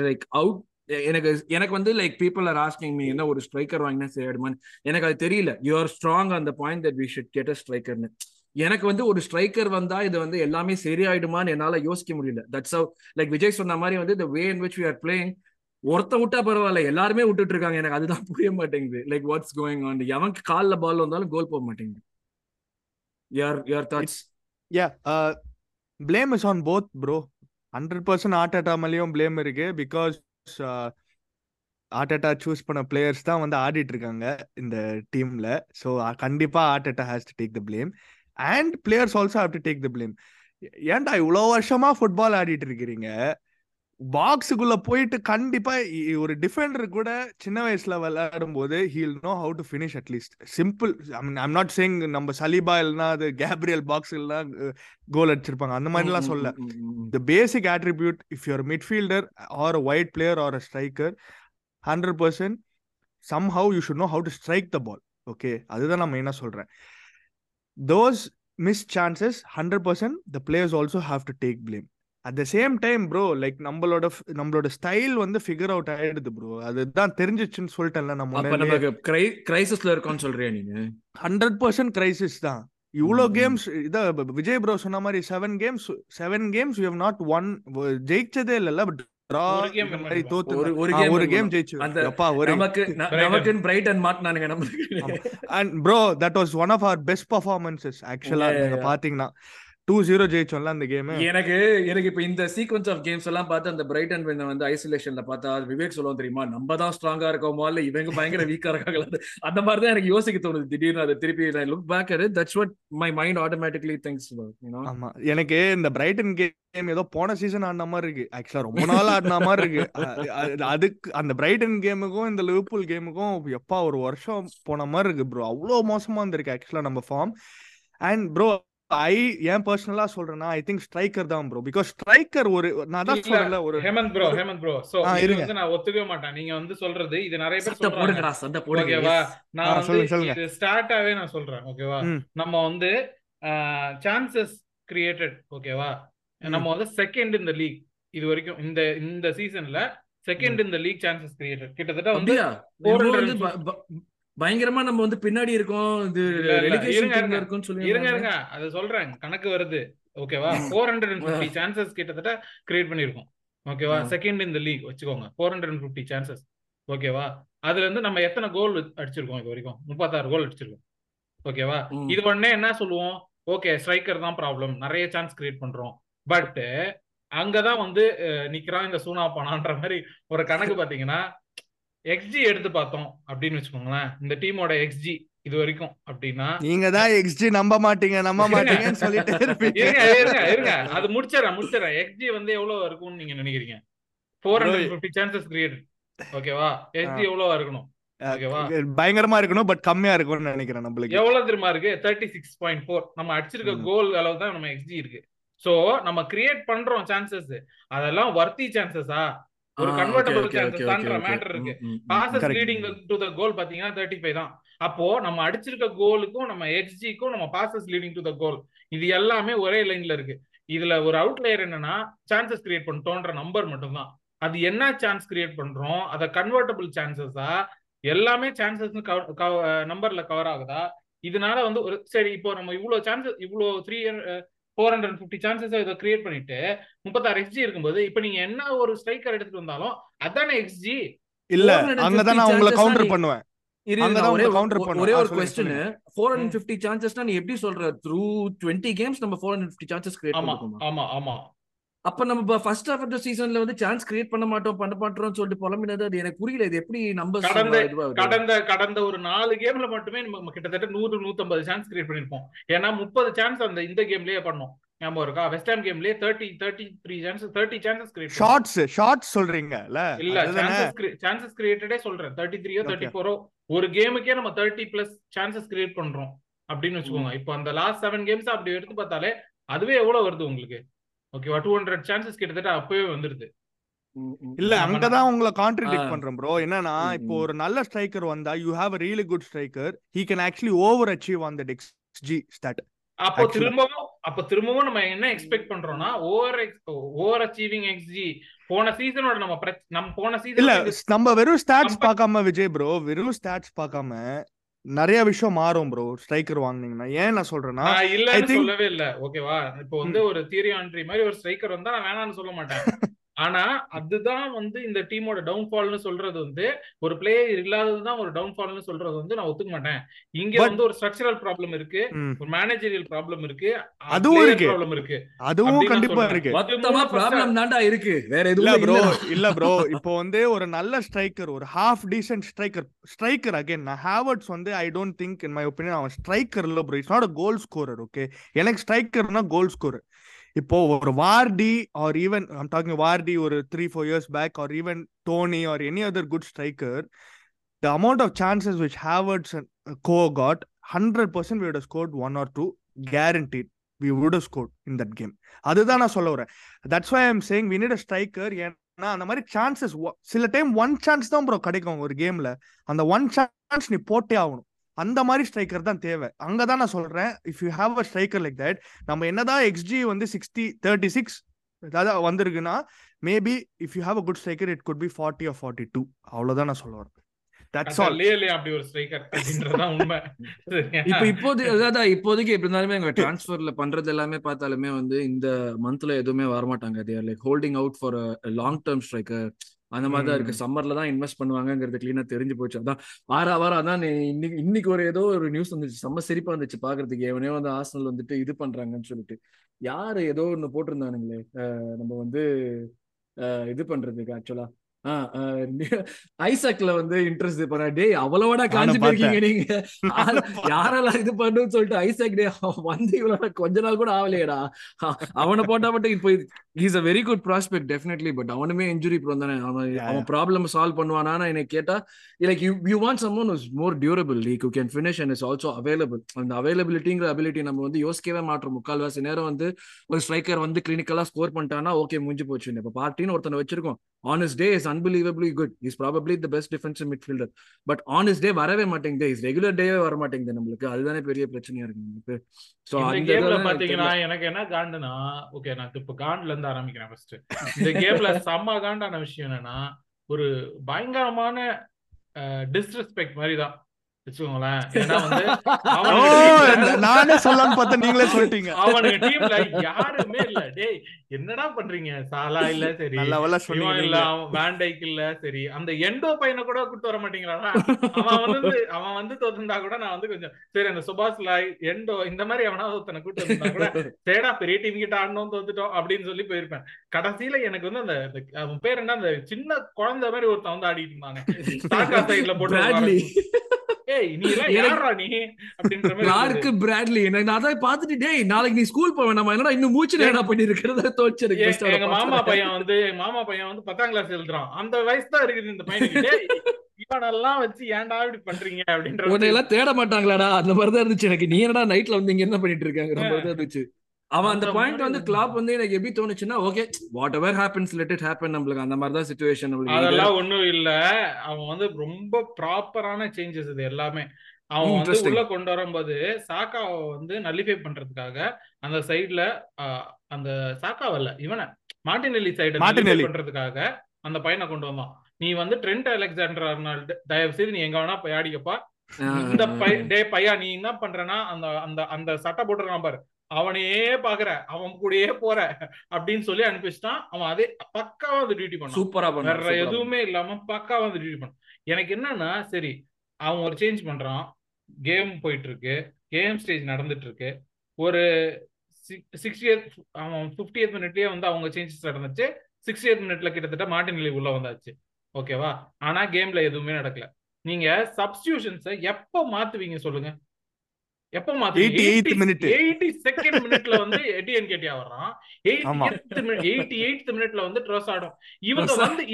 Speaker 1: லைக் அவுட் எனக்கு எனக்கு வந்து like people are asking me என்ன ஒரு ஸ்ட்ரைக்கர் வாங்கினா சரியாடுமான்னு எனக்கு அது தெரியல. யூ ஆர் ஸ்ட்ராங் அந்த point that we should get a ஸ்ட்ரைக்கர்னு எனக்கு வந்து ஒரு ஸ்ட்ரைக்கர் வந்தா இது வந்து எல்லாமே சரியாயிடுமான்னு என்னால யோசிக்க முடியல. தட்ஸ் அவ் லைக் விஜய் சொன்ன மாதிரி வந்து the way in which we are playing ஒருத்த விட்டா பரவாயில்ல. எல்லாருமே விட்டுட்டு இருக்காங்க எனக்கு அதுதான் புரிய மாட்டேங்குது. லைக் வாட்ஸ் கோயிங் ஆன் எவன் கால்ல பால் வந்தாலும் கோல் போக மாட்டேங்குது. யார் யார் thoughts
Speaker 2: yeah blame is on both bro hundred percent Arteta மேலேயும் பிளேம் இருக்கு. பிகாஸ் ஆர்டேட்டா சூஸ் பண்ண பிளேயர்ஸ் தான் வந்து ஆடிட்டு இருக்காங்க இந்த டீம்ல ஸோ கண்டிப்பா Arteta has to take the blame and players also have to take the blame ஏன்டா இவ்வளோ வருஷமா ஃபுட்பால் ஆடிட்டு இருக்கிறீங்க? பாக்ஸுக்குள்ள போயிட்டு கண்டிப்பா ஒரு டிஃபெண்டர் கூட சின்ன வயசுல விளையாடும் போது he'll know how to finish at least simple I'm not saying நம்ம சலீபா இல்லைன்னா அது கேப்ரியல் பாக்ஸ் இல்லைனா கோல் அடிச்சிருப்பாங்க அந்த மாதிரிலாம் சொல்ல the basic attribute if you're a midfielder or a wide player or a striker 100% somehow you should know how to strike the ball okay அதுதான் நான் மெயினாக சொல்றேன் those missed chances 100% the players also have to take blame at the same time bro like நம்மளோட நம்மளோட style வந்து figure out ஆயிடுது bro அதுதான் தெரிஞ்சிச்சுன்னு சொல்லிட்டேன்ல நம்ம
Speaker 1: அப்ப நமக்கு கிரைசிஸ்ல இருக்கோம்னு சொல்றியா நீங்க
Speaker 2: ஹண்ட்ரட் பர்சன்ட் கிரைசிஸ் தான். இவ்வளோ. கேம்ஸ் இத விஜய் ப்ரோ சொன்ன மாதிரி seven games seven games you have not one ஜெயிச்சதே இல்லல்ல பட் டிரா
Speaker 3: ஒரு
Speaker 1: கேம்
Speaker 2: ஒரு கேம் ஜெயிச்சு.
Speaker 1: நமக்கு
Speaker 2: bro that was one of our best performances actually நீங்க. பாத்தீங்கன்னா டூ ஜீரோ ஜெயிச்சோம்ல அந்த கேம்
Speaker 1: எனக்கு எனக்கு இப்ப இந்த சீக்வன்ஸ் ஆஃப் கேம்ஸ் எல்லாம் பார்த்து அந்த பிரைட்டன் வின்ன வந்து ஐசோலேஷன்ல பார்த்தா விவேக் சொல்லுவோம் தெரியுமா? நம்ம தான் ஸ்ட்ராங்கா இருக்கோமா? இல்ல இவங்க பயங்கர வீக்கா இருக்காங்களா? அந்த மாதிரி தான் எனக்கு யோசிக்க தோணுது திடீர்னு அது திருப்பி look back that's what my mind automatically things
Speaker 2: ஆமா. எனக்கு இந்த பிரைட்டன் கேம் ஏதோ போன சீசன் ஆடின மாதிரி இருக்கு. ஆக்சுவலா ரொம்ப நாள் ஆடின மாதிரி இருக்கு. அதுக்கு அந்த பிரைட்டன் கேமுக்கும் இந்த லிவர்பூல் கேமுக்கும் எப்பா ஒரு வருஷம் போன மாதிரி இருக்கு ப்ரோ அவ்வளோ மோசமா இருந்திருக்கு ஆக்சுவலா நம்ம ஃபார்ம் அண்ட் ப்ரோ ஐ ஏன் பர்சனலா சொல்றேன்னா ஐ திங்க் ஸ்ட்ரைக்கர் தான் ப்ரோ பிகாஸ் ஸ்ட்ரைக்கர் ஒரு நான் தான் சொல்றேன்ல ஒரு
Speaker 3: ஹேமந்த் ப்ரோ
Speaker 2: ஒரு-
Speaker 3: ஹேமந்த் ப்ரோ சோ இது. வந்து நான் ஒத்துக்கவே மாட்டேன். நீங்க வந்து சொல்றது இது நிறைய பேர் சொல்றாங்க.
Speaker 1: போடுங்க
Speaker 3: ஓகேவா. நான் வந்து
Speaker 2: சொல்லுங்க, சொல்லுங்க.
Speaker 3: இது ஸ்டார்டாவே நான் சொல்றேன் ஓகேவா. நம்ம வந்து சான்சஸ் கிரியேட்டட் ஓகேவா நம்ம வந்து செகண்ட் இந்த லீக் இது வரைக்கும் இந்த இந்த சீசன்ல செகண்ட் இந்த லீக் சான்சஸ் கிரியேட்டட் கிட்டத்தட்ட வந்து
Speaker 1: பயங்கரமா நம்ம வந்து பின்னாடி இருக்கோம். இது சொல்லி
Speaker 3: இருங்க இருங்க. அது சொல்றேன். கணக்கு வருது. ஓகேவா four hundred and fifty chances கிட்டத்தட்ட கிரியேட் பண்ணிருக்கோம் ஓகேவா. செகண்ட் இந்த லீக் வச்சுக்கோங்க. Four hundred and fifty chances ஓகேவா அதுல இருந்து நம்ம எத்தனை கோல் அடிச்சிருக்கோம் இது வரைக்கும்? முப்பத்தாறு கோல் அடிச்சிருக்கோம். ஓகேவா. இது உடனே என்ன சொல்லுவோம்? ஓகே ஸ்ட்ரைக்கர் தான் ப்ராப்ளம் நிறைய சான்ஸ் கிரியேட் பண்றோம். பட் அங்கதான் வந்து நிக்கிறான் இந்த சூனா பானான்ற மாதிரி ஒரு கணக்கு பாத்தீங்கன்னா எக்ஸ்ஜி எடுத்து பார்த்தோம் அப்படின்னு வச்சுக்கோங்களேன். இந்த டீமோட எக்ஸ்ஜி இது வரைக்கும் அப்படின்னா
Speaker 2: நீங்க தான் எக்ஸ்ஜி நம்ப மாட்டீங்க நம்ப. மாட்டீங்கன்னு சொல்லிட்டே
Speaker 3: இருங்க இருங்க இருங்க. அது முடிச்சிடறேன் முடிச்சிடறேன். எக்ஸ்ஜி வந்து எவ்வளவு இருக்கும்னு நீங்க நினைக்கிறீங்க? Four hundred fifty chances create ஓகேவா எக்ஸ்ஜி எவ்வளவு இருக்கணும்? ஓகேவா?
Speaker 2: பயங்கரமா இருக்கணும் பட் கம்மியா இருக்கும்னு நினைக்கிறேன் நம்மளுக்கு.
Speaker 3: எவ்வளவு தெரியுமா இருக்கு? தேர்ட்டி சிக்ஸ் பாயிண்ட் ஃபோர் நம்ம அடிச்சிருக்க. கோல் அளவு தான் நம்ம எக்ஸ்ஜி இருக்கு. சோ நம்ம கிரியேட் பண்றோம் சான்சஸ் அதெல்லாம் வர்த்தி சான்சஸா ஒரு கன்வெர்டபிள்
Speaker 1: okay.
Speaker 3: மேட்டர் இருக்கு. Passes. Leading to the goal பாத்தீங்கன்னா தேர்ட்டி ஃபைவ் தான். அப்போ நம்ம அடிச்சிருக்க கோலுக்கும் நம்ம எக்ஸ்ஜிக்கும் நம்ம passes leading to the goal இது எல்லாமே ஒரே லைன்ல இருக்கு. இதுல ஒரு அவுட்லேயர் என்னன்னா சான்சஸ் கிரியேட் பண்ணிட்டோன்ற நம்பர் மட்டும்தான். அது என்ன சான்ஸ் கிரியேட் பண்றோம்? அத கன்வெர்டபிள் சான்சஸா எல்லாமே சான்சஸ் நம்பர்ல கவர் ஆகுதா? இதனால வந்து ஒரு சரி இப்போ நம்ம இவ்வளவு சான்சஸ் இவ்வளவு three four hundred fifty chances இதை கிரியேட் பண்ணிட்டு முப்பத்தாறு எக்ஸ்ஜி இருக்கும்போது இப்போ நீங்க என்ன ஒரு ஸ்ட்ரைக்கர் எடுத்துட்டு வந்தாலும் அதானே எக்ஸ்ஜி
Speaker 2: இல்ல
Speaker 1: 450
Speaker 2: அங்கதான் நான் உங்களை
Speaker 1: chances
Speaker 2: கவுண்டர் பண்ணுவேன்.
Speaker 1: ஒரே ஒரு- கொஸ்டின். ஃபோர் ஹண்ட்ரட் ஃபிஃப்டி சான்சஸ்னா நீ எப்படி சொல்ற? த்ரூ டுவெண்ட்டி கேம்ஸ் நம்ம four hundred fifty chances create
Speaker 3: ஆமா ஆமா.
Speaker 1: அப்ப நம்ம ஃபர்ஸ்ட் ஹாஃப் ஆஃப் த சீசன்ல வந்து சான்ஸ் கிரியேட் பண்ண மாட்டோம் பண்ண மாட்டோம்னு சொல்லிட்டு புலம்பினது அது எனக்கு புரியல. இது எப்படி நம்பர்ஸ்
Speaker 3: கடந்த? கடந்த கடந்த ஒரு நாலு கேம்ல மட்டுமே நம்ம கிட்டத்தட்ட நூறு நூத்தம்பது சான்ஸ் கிரியேட் பண்ணிருப்போம். ஏன்னா முப்பது சான்ஸ் அந்த இந்த கேம்லயே பண்ணோம். ஞாபகம் இருக்கா? West Ham கேம்லயே thirty thirty three chances thirty chances create
Speaker 2: shots shots சொல்றீங்கல்ல?
Speaker 3: இல்ல சான்சஸ் சான்சஸ் கிரியேட்டடே சொல்றேன். தேர்ட்டி த்ரீயோ. தேர்ட்டி ஃபோரோ ஒரு கேமுக்கே நம்ம தேர்ட்டி பிளஸ் சான்சஸ் கிரியேட் பண்றோம். அப்படின்னு வச்சுக்கோங்க. இப்போ அந்த லாஸ்ட் செவன் கேம்ஸ் அப்படி எடுத்து பார்த்தாலே அதுவே எவ்வளவு வருது உங்களுக்கு? ஓகேவா டூ ஹண்ட்ரட் சான்சஸ் கிட்டத்தட்ட அப்பவே வந்துருது.
Speaker 2: இல்ல அங்கதான் உங்களை கான்ட்ரடிக்ட் பண்றேன் ப்ரோ என்னன்னா இப்போ. ஒரு நல்ல ஸ்ட்ரைக்கர் வந்தா you have a really good striker he can actually overachieve on that xG stat
Speaker 3: அப்போ திரும்பவும் அப்போ திரும்பவும் நம்ம என்ன எக்ஸ்பெக்ட் பண்றோம்னா ஓவர் ஓவர் அச்சீவிங் எக்ஸ்ஜி போன சீசனோட நம்ம நம்ம போன
Speaker 2: இல்ல
Speaker 3: இந்த
Speaker 2: ஸ்- நம்ம வெறும் ஸ்டாட்ஸ் பார்க்காம விஜய் ப்ரோ வெறும் ஸ்டாட்ஸ் பார்க்காம நிறைய விஷயம் மாறும் ப்ரோ ஸ்ட்ரைக்கர் வாங்குனீங்கன்னா. ஏன் நான் சொல்றேன்னா திங்க்
Speaker 3: சொல்லவே இல்ல. ஓகேவா இப்போ வந்து ஒரு தியரி ஆண்ட்ரி மாதிரி ஒரு ஸ்ட்ரைக்கர் வந்தா நான் வேணாம்னு சொல்ல மாட்டேன். ஆனா அதுதான் வந்து இந்த டீமோட டவுன்ஃபால்னு சொல்றது வந்து ஒரு பிளேயர் இல்லாததுதான் ஒரு டவுன்ஃபால்னு சொல்றது வந்து நான் ஒத்துக்க மாட்டேன். இங்க வந்து ஒரு ஸ்ட்ரக்சரல் ப்ராப்ளம் இருக்கு ஒரு மேனேஜரியல் ப்ராப்ளம் இருக்கு
Speaker 2: அதுவும் இருக்கு.
Speaker 3: ப்ராப்ளம் இருக்கு.
Speaker 2: அதுவும் கண்டிப்பா இருக்கு.
Speaker 1: மொத்தமா ப்ராப்ளம் தான்டா இருக்கு. வேற
Speaker 2: இல்ல
Speaker 1: எதுவுமே
Speaker 2: ப்ரோ
Speaker 1: இல்லடா.
Speaker 2: இல்ல ப்ரோ இப்போ வந்து ஒரு நல்ல ஸ்ட்ரைக்கர் ஒரு half decent striker striker again நான் ஹேவர்ட்ஸ் வந்து I don't think in my opinion அவன் ஸ்ட்ரைக்கர் இல்ல bro it's not a goal scorer okay எனக்கு ஸ்ட்ரைக்கர்னா கோல் ஸ்கோரர் இப்போ ஒரு Vardy or even I'm talking Vardy ஒரு three four years back or even Toney or any other good striker the amount of chances which Havertz and uh, hundred percent 100% one or two guaranteed we would two, guaranteed. We that game அதுதான் நான் சொல்ல வரேன். That's why I'm saying we need a striker ஏன்னா அந்த மாதிரி chances சில time one chance தான் bro கிடைக்கும் ஒரு கேம்ல அந்த ஒன் சான்ஸ் நீ போட்டே ஆகணும். அந்த மாதிரி ஸ்ட்ரைக்கர் தான் தேவை. அங்கதான் நான் சொல்றேன் if you have a striker like that நம்ம என்னதான் எக்ஸ்ஜி வந்து சிக்ஸ்டி தேர்ட்டி சிக்ஸ் அதாவது வந்திருக்குன்னா maybe if you have a good striker it could be forty or forty two அவ்வளவுதான் நான் சொல்ல வரேன்.
Speaker 1: இப்போதைக்கு எப்படி இருந்தாலுமே எங்க டிரான்ஸ்ஃபர்ல பண்றது எல்லாமே பார்த்தாலுமே வந்து இந்த மந்த்ல எதுவுமே வரமாட்டாங்க. They like holding out for long term striker அந்த மாதிரி தான் இருக்கு. சம்மர்ல தான் இன்வெஸ்ட் பண்ணுவாங்கங்கிறது கிளீனா தெரிஞ்சு போச்சு. அதான் வார வாரம் அதான் இன்னைக்கு இன்னைக்கு ஒரு ஏதோ ஒரு நியூஸ் வந்துச்சு. செம்ம சிரிப்பா இருந்துச்சு பாக்குறதுக்கு. எவனே வந்து ஆர்சனல் வந்துட்டு இது பண்றாங்கன்னு சொல்லிட்டு. யாரு ஏதோ ஒண்ணு போட்டிருந்தானுங்களே நம்ம வந்து இது பண்றதுக்கு ஆக்சுவலா ஐசக்ல வந்து இன்ட்ரெஸ்ட் பண்ண. டேய் அவ்வளோட காஞ்சி
Speaker 2: நானும்
Speaker 1: போயிருக்கீங்க
Speaker 2: பார்த்தேன்
Speaker 1: நீங்க. யார- யாரெல்லாம் இது பண்ணுன்னு சொல்லிட்டு ஐசக் டே வந்து இவ்வளவு கொஞ்ச நாள் கூட ஆகலையேடா அவனை போட்டா மட்டும் இப்போ is a very good prospect definitely but அவனுமே இன்ஜுரி ப்ரோன் தானே. அவன் அவன். ப்ராப்ளம் சால்வ் பண்ணுவானான்னு எனக்கு கேட்டா like you you want someone is more durable like you can finish and is also available அந்த அவைலபிலிட்டிங்கிற அபிலிட்டி நம்ம வந்து யோசிக்கவே மாட்டோம். முக்கால்வாசி நேரம் வந்து ஒரு ஸ்ட்ரைக்கர் வந்து கிளினிக்கலா ஸ்கோர் பண்ணிட்டானா ஓகே முடிஞ்சு போச்சு. இப்போ பார்ட்டின்னு ஒருத்தனை வச்சிருக்கோம். On his day is unbelievably good is probably the best defensive midfielder but on his day வரவே மாட்டேங்குது. இஸ் ரெகுலர் டேவே வர மாட்டேங்குது நம்மளுக்கு. அதுதானே பெரிய பிரச்சனையா இருக்கு நம்மளுக்கு.
Speaker 3: இந்த
Speaker 1: அந்த
Speaker 3: பாத்தீங்கன்னா எனக்கு என்ன காண்டுனா ஓகே நான் இப்ப காண்ட்ல இருந்து ஆரம்பிக்கிறேன் ஃபர்ஸ்ட் இந்த கேம்ல செம்ம காண்டான விஷயம் என்னன்னா ஒரு பயங்கரமான டிஸ்ரெஸ்பெக்ட் மாதிரி தான் வச்சுக்கோங்களேன். ஏன்னா வந்து
Speaker 2: ஓ
Speaker 3: அவனுக்கு டீம்ல
Speaker 2: நானே சொல்லலாம்னு பார்த்தா நீங்களே சொல்லிட்டீங்க.
Speaker 3: அவனுக்கு டீம்ல யாருமே இல்ல. டேய் என்னடா பண்றீங்க? சாலா இல்ல சரி. இல்ல வேண்டைக் இல்ல சரி. அந்த எண்டோ பையனை கூட கூட்டு வர மாட்டீங்களாடா? அவன் வந்து அவன் வந்து தோத்துந்தா கூட நான் வந்து கொஞ்சம் சரி அந்த சுபாஷ் லாய் எண்டோ இந்த மாதிரி அவனாவது ஒருத்தனை கூட்டு கூட சரிடா பெரிய டீம் கிட்ட ஆடணும் தோத்துட்டோம் அப்படின்னு சொல்லி போயிருப்பேன். கடைசியில எனக்கு வந்து அந்த அவன் பேர் என்ன? அந்த சின்ன குழந்தை மாதிரி ஒருத்தன் வந்து ஆடிட்டு இருந்தாங்க சைடுல போட்டு
Speaker 1: யாருக்கு பிராட்லி. நான் டேய் நாளைக்கு நீ ஸ்கூல் போவேன் நம்ம என்னடா இன்னும் மூச்சு நேரா பண்ணி இருக்கிறத
Speaker 3: எங்க மாமா பையன் வந்து மாமா பையன் வந்து பத்தாம் கிளாஸ் எழுதுறான். அந்த வயசு தான் இருக்குது இந்த பையனுக்கு. இவனெல்லாம் வச்சு ஏன்டா இப்படி பண்றீங்க அப்படின்ற
Speaker 1: உன்னை எல்லாம் தேட மாட்டாங்களாடா. அந்த மாதிரி தான் இருந்துச்சு எனக்கு. நீ என்னடா நைட்ல வந்து இங்க என்ன பண்ணிட்டு தான் இருந்துச்சு. அவன் அந்த பாயிண்ட் வந்து கிளாப் வந்து எனக்கு எப்படி தோணுச்சுன்னா okay whatever happens let it happen நம்மளுக்கு அந்த மாதிரி தான் சுச்சுவேஷன் நம்மளுக்கு
Speaker 3: அதெல்லாம் ஒண்ணும் இல்ல. அவன் வந்து ரொம்ப ப்ராப்பரான சேஞ்சஸ் இது எல்லாமே. அவன் வந்து உள்ள கொண்டு வரும்போது சாக்காவை வந்து நல்லிஃபை பண்றதுக்காக அந்த சைடுல அந்த சாக்காவல்ல இவனை மார்டினெல்லி சைட பண்றதுக்காக அந்த பையனை கொண்டு வந்தான். நீ வந்து ட்ரெண்ட் அலெக்சாண்டர் அர்னால்டு தயவு செய்து நீ எங்க வேணா போய் ஆடிக்கப்பா. இந்த டே பையா நீ என்ன பண்றனா அந்த அந்த அந்த சட்டை போட்டுருக்கான் பாரு. அவனையே பாக்குற அவன் கூடயே போற அப்படின்னு சொல்லி அனுப்பிச்சிட்டான். அவன் அதே பக்காவா வந்து டியூட்டி பண்ணான்
Speaker 1: சூப்பரா பண்ணான்
Speaker 3: வேற எதுவுமே இல்லாம பக்காவா வந்து டியூட்டி பண்ணான் எனக்கு என்னன்னா சரி அவன் ஒரு சேஞ்ச் பண்றான். கேம் போயிட்டு இருக்கு கேம் ஸ்டேஜ் நடந்துட்டு இருக்கு ஒரு சிக்ஸ்டி அவன் ஃபிஃப்டி எய்த் மினிட்லயே வந்து அவங்க சேஞ்சஸ் நடந்துச்சு. சிக்ஸ்டி எய்த் மினிட்ல கிட்டத்தட்ட மார்டின் லீவ் உள்ள வந்தாச்சு. ஓகேவா ஆனா கேம்ல எதுவுமே நடக்கல. நீங்க சப்ஸ்டியூஷன்ஸை எப்போ மாத்துவீங்க சொல்லுங்க. எப்ப மாத்துறீங்க
Speaker 2: 88th minute.
Speaker 3: எயிட்டி செகண்ட் மினிட்ல வந்து எட்டிஎன் கேட்டியா வர்றான். எயிட்டி எயிட் மினிட்ல வந்து ட்ரெஸ் ஆடும். இவங்க. வந்து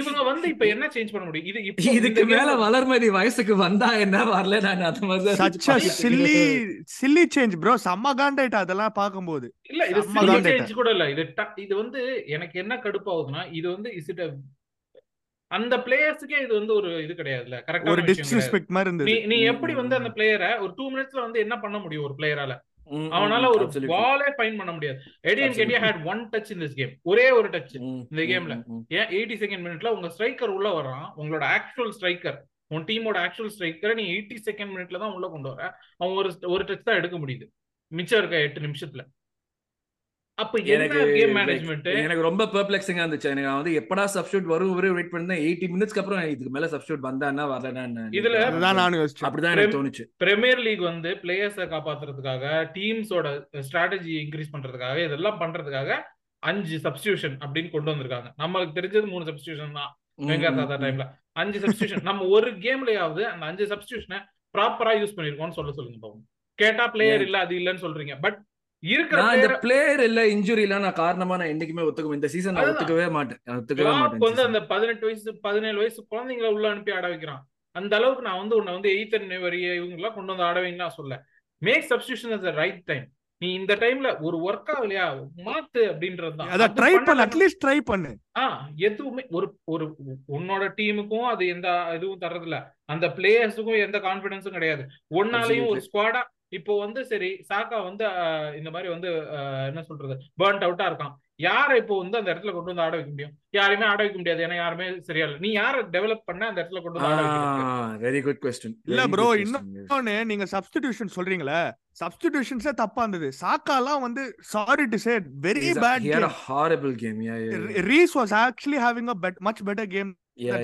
Speaker 3: இவங்க வந்து இப்ப என்ன சேஞ்ச் பண்ண முடியும்? இது
Speaker 1: இதுக்கு மேல வளர்மதி வயசுக்கு வந்தா என்ன வரல? நான் அந்த மாதிரி
Speaker 2: such a silly silly change bro செம்ம காண்டாயிட்டு அதெல்லாம் பார்க்கும்போது.
Speaker 3: இல்ல இது change கூட இல்ல. இது இது வந்து எனக்கு என்ன கடுப்பாகுதுன்னா இது வந்து இஸ் இட் அந்த பிளேயர்ஸுக்கே இது வந்து ஒரு இது கிடையாதுல்ல.
Speaker 2: ஒரு
Speaker 3: கரெக்டான
Speaker 2: டிஸ்ரெஸ்பெக்ட் மாதிரி
Speaker 3: நீ
Speaker 2: இருந்தது.
Speaker 3: நீ எப்படி வந்து. அந்த பிளேயரை ஒரு டூ மினிட்ஸ்ல வந்து என்ன பண்ண முடியும் ஒரு பிளேயரால அவனால ஒரு. பாலே ஃபைன் பண்ண முடியாது. எடியன். கேட்டியா had one touch in this game ஒரே ஒரு டச் இந்த கேம்ல. ஏன் எயிட்டி செகண்ட் மினிட்ல உங்க ஸ்ட்ரைக்கர் உள்ள வர்றான். உங்களோட ஆக்சுவல் ஸ்ட்ரைக்கர் உன் டீமோட ஆக்சுவல் ஸ்ட்ரைக்கரை நீ எயிட்டி செகண்ட் மினிட்ல தான் உள்ள கொண்டு வர. அவன் ஒரு ஒரு டச் தான் எடுக்க முடியுது. மிச்சம் இருக்க எட்டு நிமிஷத்துல. அப்ப
Speaker 1: எனக்கு
Speaker 3: கேம் மேனேஜ்மெண்ட்
Speaker 1: எனக்கு ரொம்ப பெர்ப்ளெக்சிங்கா இருந்துச்சு. எனக்கு வந்து எப்படா சப்ஸ்டியூட் வரும் வரை வெயிட் பண்ணேன் எயிட்டி மினிட்ஸ்க்கு அப்புறம் இதுக்கு மேல சப்ஸ்டியூட் வந்தான்னா வரலன்னா
Speaker 3: இதுல-
Speaker 2: நானும் யோசிச்சேன்.
Speaker 1: அப்படிதான் எனக்கு தோணுச்சு.
Speaker 3: பிரீமியர் லீக் வந்து பிளேயர்ஸை காப்பாத்துறதுக்காக டீம்ஸோட ஸ்ட்ராட்டஜி இன்க்ரீஸ் பண்றதுக்காக இதெல்லாம் பண்றதுக்காக அஞ்சு சப்ஸ்டியூஷன் அப்படின்னு கொண்டு வந்திருக்காங்க. நம்மளுக்கு தெரிஞ்சது மூணு சப்ஸ்டியூஷன் தான்.
Speaker 1: ம்,
Speaker 3: தாத்தா. டைம்ல அஞ்சு சப்ஸ்டியூஷன் நம்ம ஒரு கேம்லயாவது அந்த அஞ்சு சப்ஸ்டியூஷனை ப்ராப்பரா யூஸ் பண்ணிருக்கோம்னு சொல்ல சொல்லுங்க பாவம் கேட்டா பிளேயர் இல்ல அது இல்லன்னு சொல்றீங்க. பட் இருக்கிற
Speaker 1: இந்த
Speaker 3: பிளேயர்
Speaker 1: இல்ல இன்ஜுரி இல்ல நான் காரணமா நான் என்னைக்குமே ஒத்துக்க இந்த சீசன் நான். ஒத்துக்கவே மாட்டேன். ஒத்துக்கவே மாட்டேன்
Speaker 3: வந்து அந்த பதினெட்டு வயசு பதினேழு வயசு குழந்தைங்களை உள்ள அனுப்பி ஆட வைக்றான் அந்த அளவுக்கு நான் வந்து உன்னை வந்து எயித்தன் வரிய இவங்க எல்லாம் கொண்டு வந்து ஆட வைங்க நான் சொல்ல make substitution as right time நீ இந்த டைம்ல ஒரு ஒர்க் ஆகலையா மாத்து அப்படின்றது
Speaker 2: அத ட்ரை பண்ணு அட்லீஸ்ட் ட்ரை பண்ணு.
Speaker 3: ஆ எதுவுமே ஒரு ஒரு உன்னோட டீமுக்கும் அது எந்த இதுவும் தர்றதில்ல. அந்த பிளேயர்ஸுக்கும் எந்த கான்பிடன்ஸும் கிடையாது. ஒன்னாலையும் ஒரு ஸ்குவாடா இப்போ வந்து சரி சாக்கா வந்து இந்த மாதிரி வந்து என்ன சொல்றது பேர்ன்ட் அவுட்டா இருக்கான். யாரை இப்போ வந்து அந்த இடத்துல கொண்டு வந்து ஆட வைக்க முடியும்? யாரையுமே ஆட வைக்க முடியாது ஏன்னா யாருமே சரியா இல்லை. நீ யாரை டெவலப் பண்ண அந்த இடத்துல கொண்டு வந்து
Speaker 1: வெரி குட் கொஸ்டின்
Speaker 2: இல்ல bro, இன்னொன்னு நீங்க சப்ஸ்டிடியூஷன் சொல்றீங்களே சப்ஸ்டிடியூஷன்ஸே தப்பா இருந்தது. சாக்காலாம் வந்து sorry to say very bad
Speaker 1: he had a horrible game. Yeah yeah yeah,
Speaker 2: Rice was actually having a bit much better game.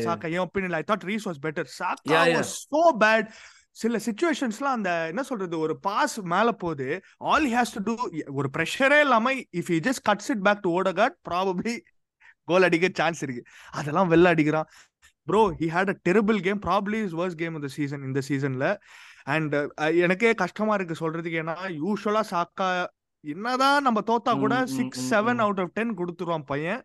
Speaker 2: Saka N opinion I thought Rice was better Saka. Was so bad சில சுச்சுவேஷன்ஸ்லாம் அந்த என்ன சொல்றது ஒரு pass மேல போகுது all has to two ஒரு ப்ரெஷரே இல்லாம if you just cuts it back to Odegaard probably goal அடிக்க சான்ஸ் இருக்கு. அதெல்லாம் வெளில அடிக்கிறான். Bro he had a terrible game probably his worst game இந்த சீசன் இந்த சீசன்ல அண்ட் எனக்கே கஷ்டமா இருக்கு சொல்றதுக்கு. ஏன்னா யூஸ்வலா சாக்கா என்னதான் நம்ம தோத்தா கூட six seven. Out of ten கொடுத்துருவான் பையன்.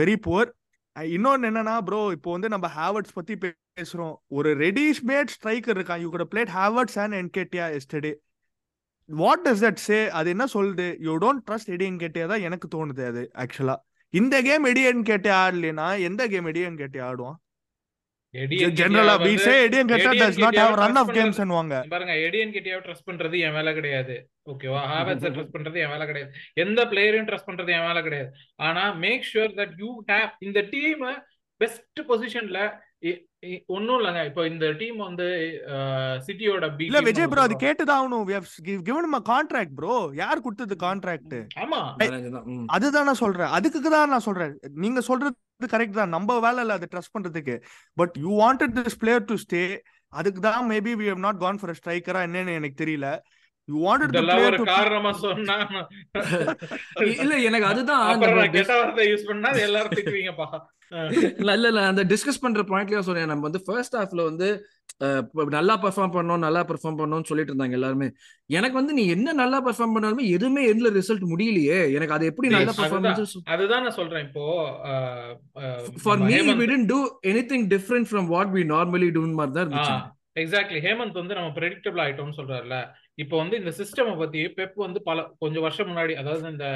Speaker 2: வெரி புவர் இன்னொன்னு என்னன்னா ப்ரோ இப்போ வந்து நம்ம ஹேவர்ட்ஸ் பத்தி பேசுறோம். ஒரு ரெடிஷ் மேட் ஸ்ட்ரைக்கர் இருக்கான். யூ கூட played Havertz and Nketiah instead what does that say அது என்ன சொல்லுது? You don't trust Eddie Nketiah தான் எனக்கு தோணுது அது ஆக்சுவலா இந்த கேம் எடி என்கேட்டியா ஆடலைன்னா எந்த கேம் எடி என்கேட்டியா ஆடுவான்? ஜெனரலா we say Eddie Nketiah does not have run of games வாங்க
Speaker 3: பாருங்க எடியன் கிட்டயாவது ட்ரஸ்ட் பண்றது என் வேலை கிடையாது. ஓகேவா ஹாவர்ட்ஸ் ட்ரஸ்ட் பண்றது என் வேலை கிடையாது. எந்த பிளேயரையும் ட்ரஸ்ட் பண்றது என் வேலை கிடையாது. ஆனா make sure that you have இந்த டீம் பெஸ்ட் பொசிஷன்ல ஒன்னும் இல்லைங்க. இப்போ இந்த டீம் வந்து சிட்டியோட பி
Speaker 2: இல்ல விஜய் ப்ரோ அது கேட்டுதான் ஆகணும். We have given a contract bro யார் கொடுத்தது கான்ட்ராக்ட்
Speaker 3: ஆமா.
Speaker 1: தான், ம்.
Speaker 2: அதுதான் நான் சொல்றேன். அதுக்கு தான் நான் சொல்றேன். நீங்க சொல்றது கரெக்ட் தான். நம்ம வேலை இல்லை அதை ட்ரஸ்ட் பண்றதுக்கு. But you wanted this player to stay அதுக்கு தான் maybe we have not gone for ஸ்ட்ரைக்கரா என்னன்னு எனக்கு தெரியல. யூ வாண்டட் தி
Speaker 3: இதெல்லாம்
Speaker 2: பிளேயர்
Speaker 3: ஒரு
Speaker 2: டு
Speaker 3: காரணமா சொன்னா
Speaker 1: இல்ல எனக்கு அதுதான்
Speaker 3: அப்புறம்
Speaker 1: நம்ம
Speaker 3: நான் கெட்ட வார்த்தை யூஸ் பண்ணா எல்லாரும் திட்டுவீங்கப்பா.
Speaker 1: இல்ல இல்ல இல்ல அந்த டிஸ்கஸ் பண்ற பாயிண்ட்லயே சொன்னேன் நம்ம வந்து ஃபர்ஸ்ட் ஹாஃப்ல வந்து நல்லா பெர்ஃபார்ம் பண்ணோம் நல்லா பெர்ஃபார்ம் பண்ணோம்னு சொல்லிட்டு இருந்தாங்க எல்லாருமே. எனக்கு வந்து நீ என்ன நல்லா பெர்ஃபார்ம் பண்ணாலுமே எதுவுமே எதுல ரிசல்ட் முடியலையே. எனக்கு அது எப்படி நல்ல. பெர்ஃபார்மன்ஸ்
Speaker 3: அதுதான் நான் சொல்றேன் இப்போ
Speaker 1: for me we didn't do anything different from what we normally do மாதிரி தான் இருந்துச்சு.
Speaker 3: எக்ஸாக்ட்லி ஹேமந்த் வந்து நம்ம ப்ரெடிக்டபிள் ஆயிட்டோம்னு சொல்றாருல இப்போ வந்து இந்த சிஸ்டம் பத்தி பெப் வந்து பல கொஞ்சம் வருஷம் முன்னாடி அதாவது இந்த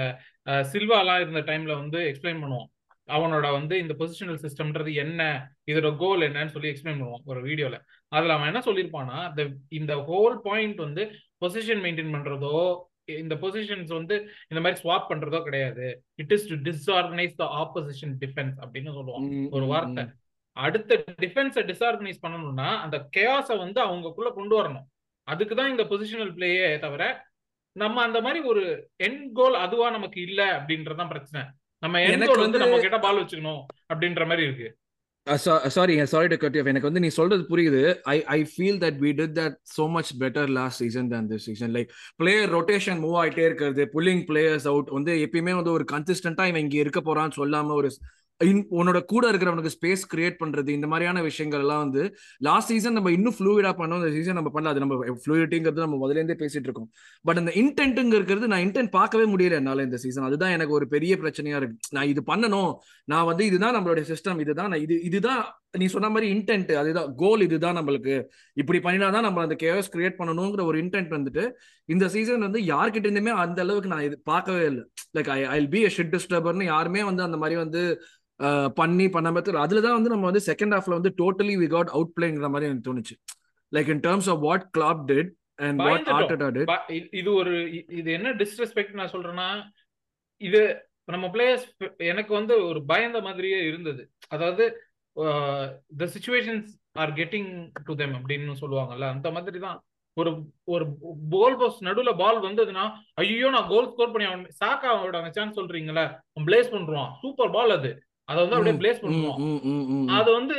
Speaker 3: அஹ், சில்வாலாம் இருந்த டைம்ல வந்து எக்ஸ்பிளைன் பண்ணுவோம். அவனோட வந்து இந்த பொசிஷனல் சிஸ்டம்ன்றது என்ன இதோட கோல் என்னன்னு சொல்லி எக்ஸ்பிளைன் பண்ணுவான் ஒரு வீடியோல அதுல அவன் என்ன சொல்லியிருப்பான்னா இந்த இந்த ஹோல் பாயிண்ட் வந்து பொசிஷன் மெயின்டைன் பண்றதோ இந்த பொசிஷன்ஸ் வந்து இந்த மாதிரி ஸ்வாப் பண்றதோ கிடையாது. It is to disorganise the opposition defence அப்படின்னு சொல்லுவான் ஒரு வார்த்தை. அடுத்த டிஃபென்ஸை டிஸ்ஆர்கனைஸ் பண்ணணும்னா அந்த கேஆஸை வந்து அவங்கக்குள்ள கொண்டு வரணும். அதுக்கு தான் இந்த பொசிஷனல் பிளேயே தவிர நம்ம அந்த மாதிரி ஒரு எண்ட் கோல் அதுவா நமக்கு இல்ல அப்படின்றதுதான் பிரச்சனை. நம்ம
Speaker 1: எனக்கு
Speaker 3: கோல் வந்து நம்ம கிட்ட பால் வச்சுக்கணும் அப்படின்ற மாதிரி இருக்கு.
Speaker 1: சாரி சாரி டு கட் எனக்கு வந்து நீ சொல்றது புரியுது. I I feel that we did that so much better last season than this season like player rotation move ஆயிட்டே இருக்கிறது. புல்லிங் பிளேயர்ஸ் அவுட் வந்து எப்பயுமே வந்து ஒரு கன்சிஸ்டன்டா இவன் இங்க இருக்க போறான்னு சொல்லாம ஒரு உன்னோட கூட இருக்கிறவனுக்கு ஸ்பேஸ் கிரியேட் பண்றது இந்த மாதிரியான விஷயங்கள் எல்லாம் வந்து லாஸ்ட் சீசன் நம்ம இன்னும் ஃப்ளூயிடா பண்ணோம் இந்த சீசன் நம்ம பண்ணல அது நம்ம ஃப்ளூயிட்டிங்கிறது நம்ம முதல்ல இருந்தே பேசிட்டு இருக்கோம். பட் அந்த இன்டென்ட்டுங்க இருக்கிறது நான் இன்டென்ட் பார்க்கவே முடியல என்னால இந்த சீசன் அதுதான் எனக்கு ஒரு பெரிய பிரச்சனையா இருக்கு. நான் இது பண்ணணும். நான் வந்து இதுதான் நம்மளுடைய சிஸ்டம் இதுதான் நான் இது இதுதான் நீ சொன்ன மாதிரி இன்டென்ட் அதுதான் கோல் இதுதான் நம்மளுக்கு. இப்படி பண்ணினாதான் நம்ம அந்த கேஸ் கிரியேட் பண்ணணுங்கிற ஒரு இன்டென்ட் வந்துட்டு இந்த சீசன் வந்து யார்கிட்ட இருந்துமே அந்த அளவுக்கு நான் இது பார்க்கவே இல்லை. Like I I be shit டிஸ்டர்பர்னு யாருமே வந்து அந்த மாதிரி வந்து பண்ணி பண்ணாம அதுல தான் வந்து நம்ம வந்து செகண்ட் ஹாஃப்ல வந்து டோட்டலி வி காட் அவுட் பிளேங்கிற மாதிரி எனக்கு தோணுச்சு. Like in terms of what Klopp did and what. Arteta did
Speaker 3: இது- ஒரு இது என்ன டிஸ்ரெஸ்பெக்ட் நான் சொல்றேன்னா இது நம்ம பிளேயர்ஸ் எனக்கு வந்து ஒரு பயந்த மாதிரியே இருந்தது. அதாவது the situations are getting to them அப்படின்னு சொல்லுவாங்கல்ல அந்த மாதிரி தான் ஒரு ஒரு கோல் போஸ்ட் நடுவுல பால் வந்ததுன்னா ஐயோ நான் கோல் ஸ்கோர் பண்ணி அவன் சாக்கா அவனோட சான்ஸ் சொல்றீங்களே பிளேஸ் பண்றான். சூப்பர் பால் அது. அதை வந்து அப்படியே பிளேஸ் பண்ணுவான் அது வந்து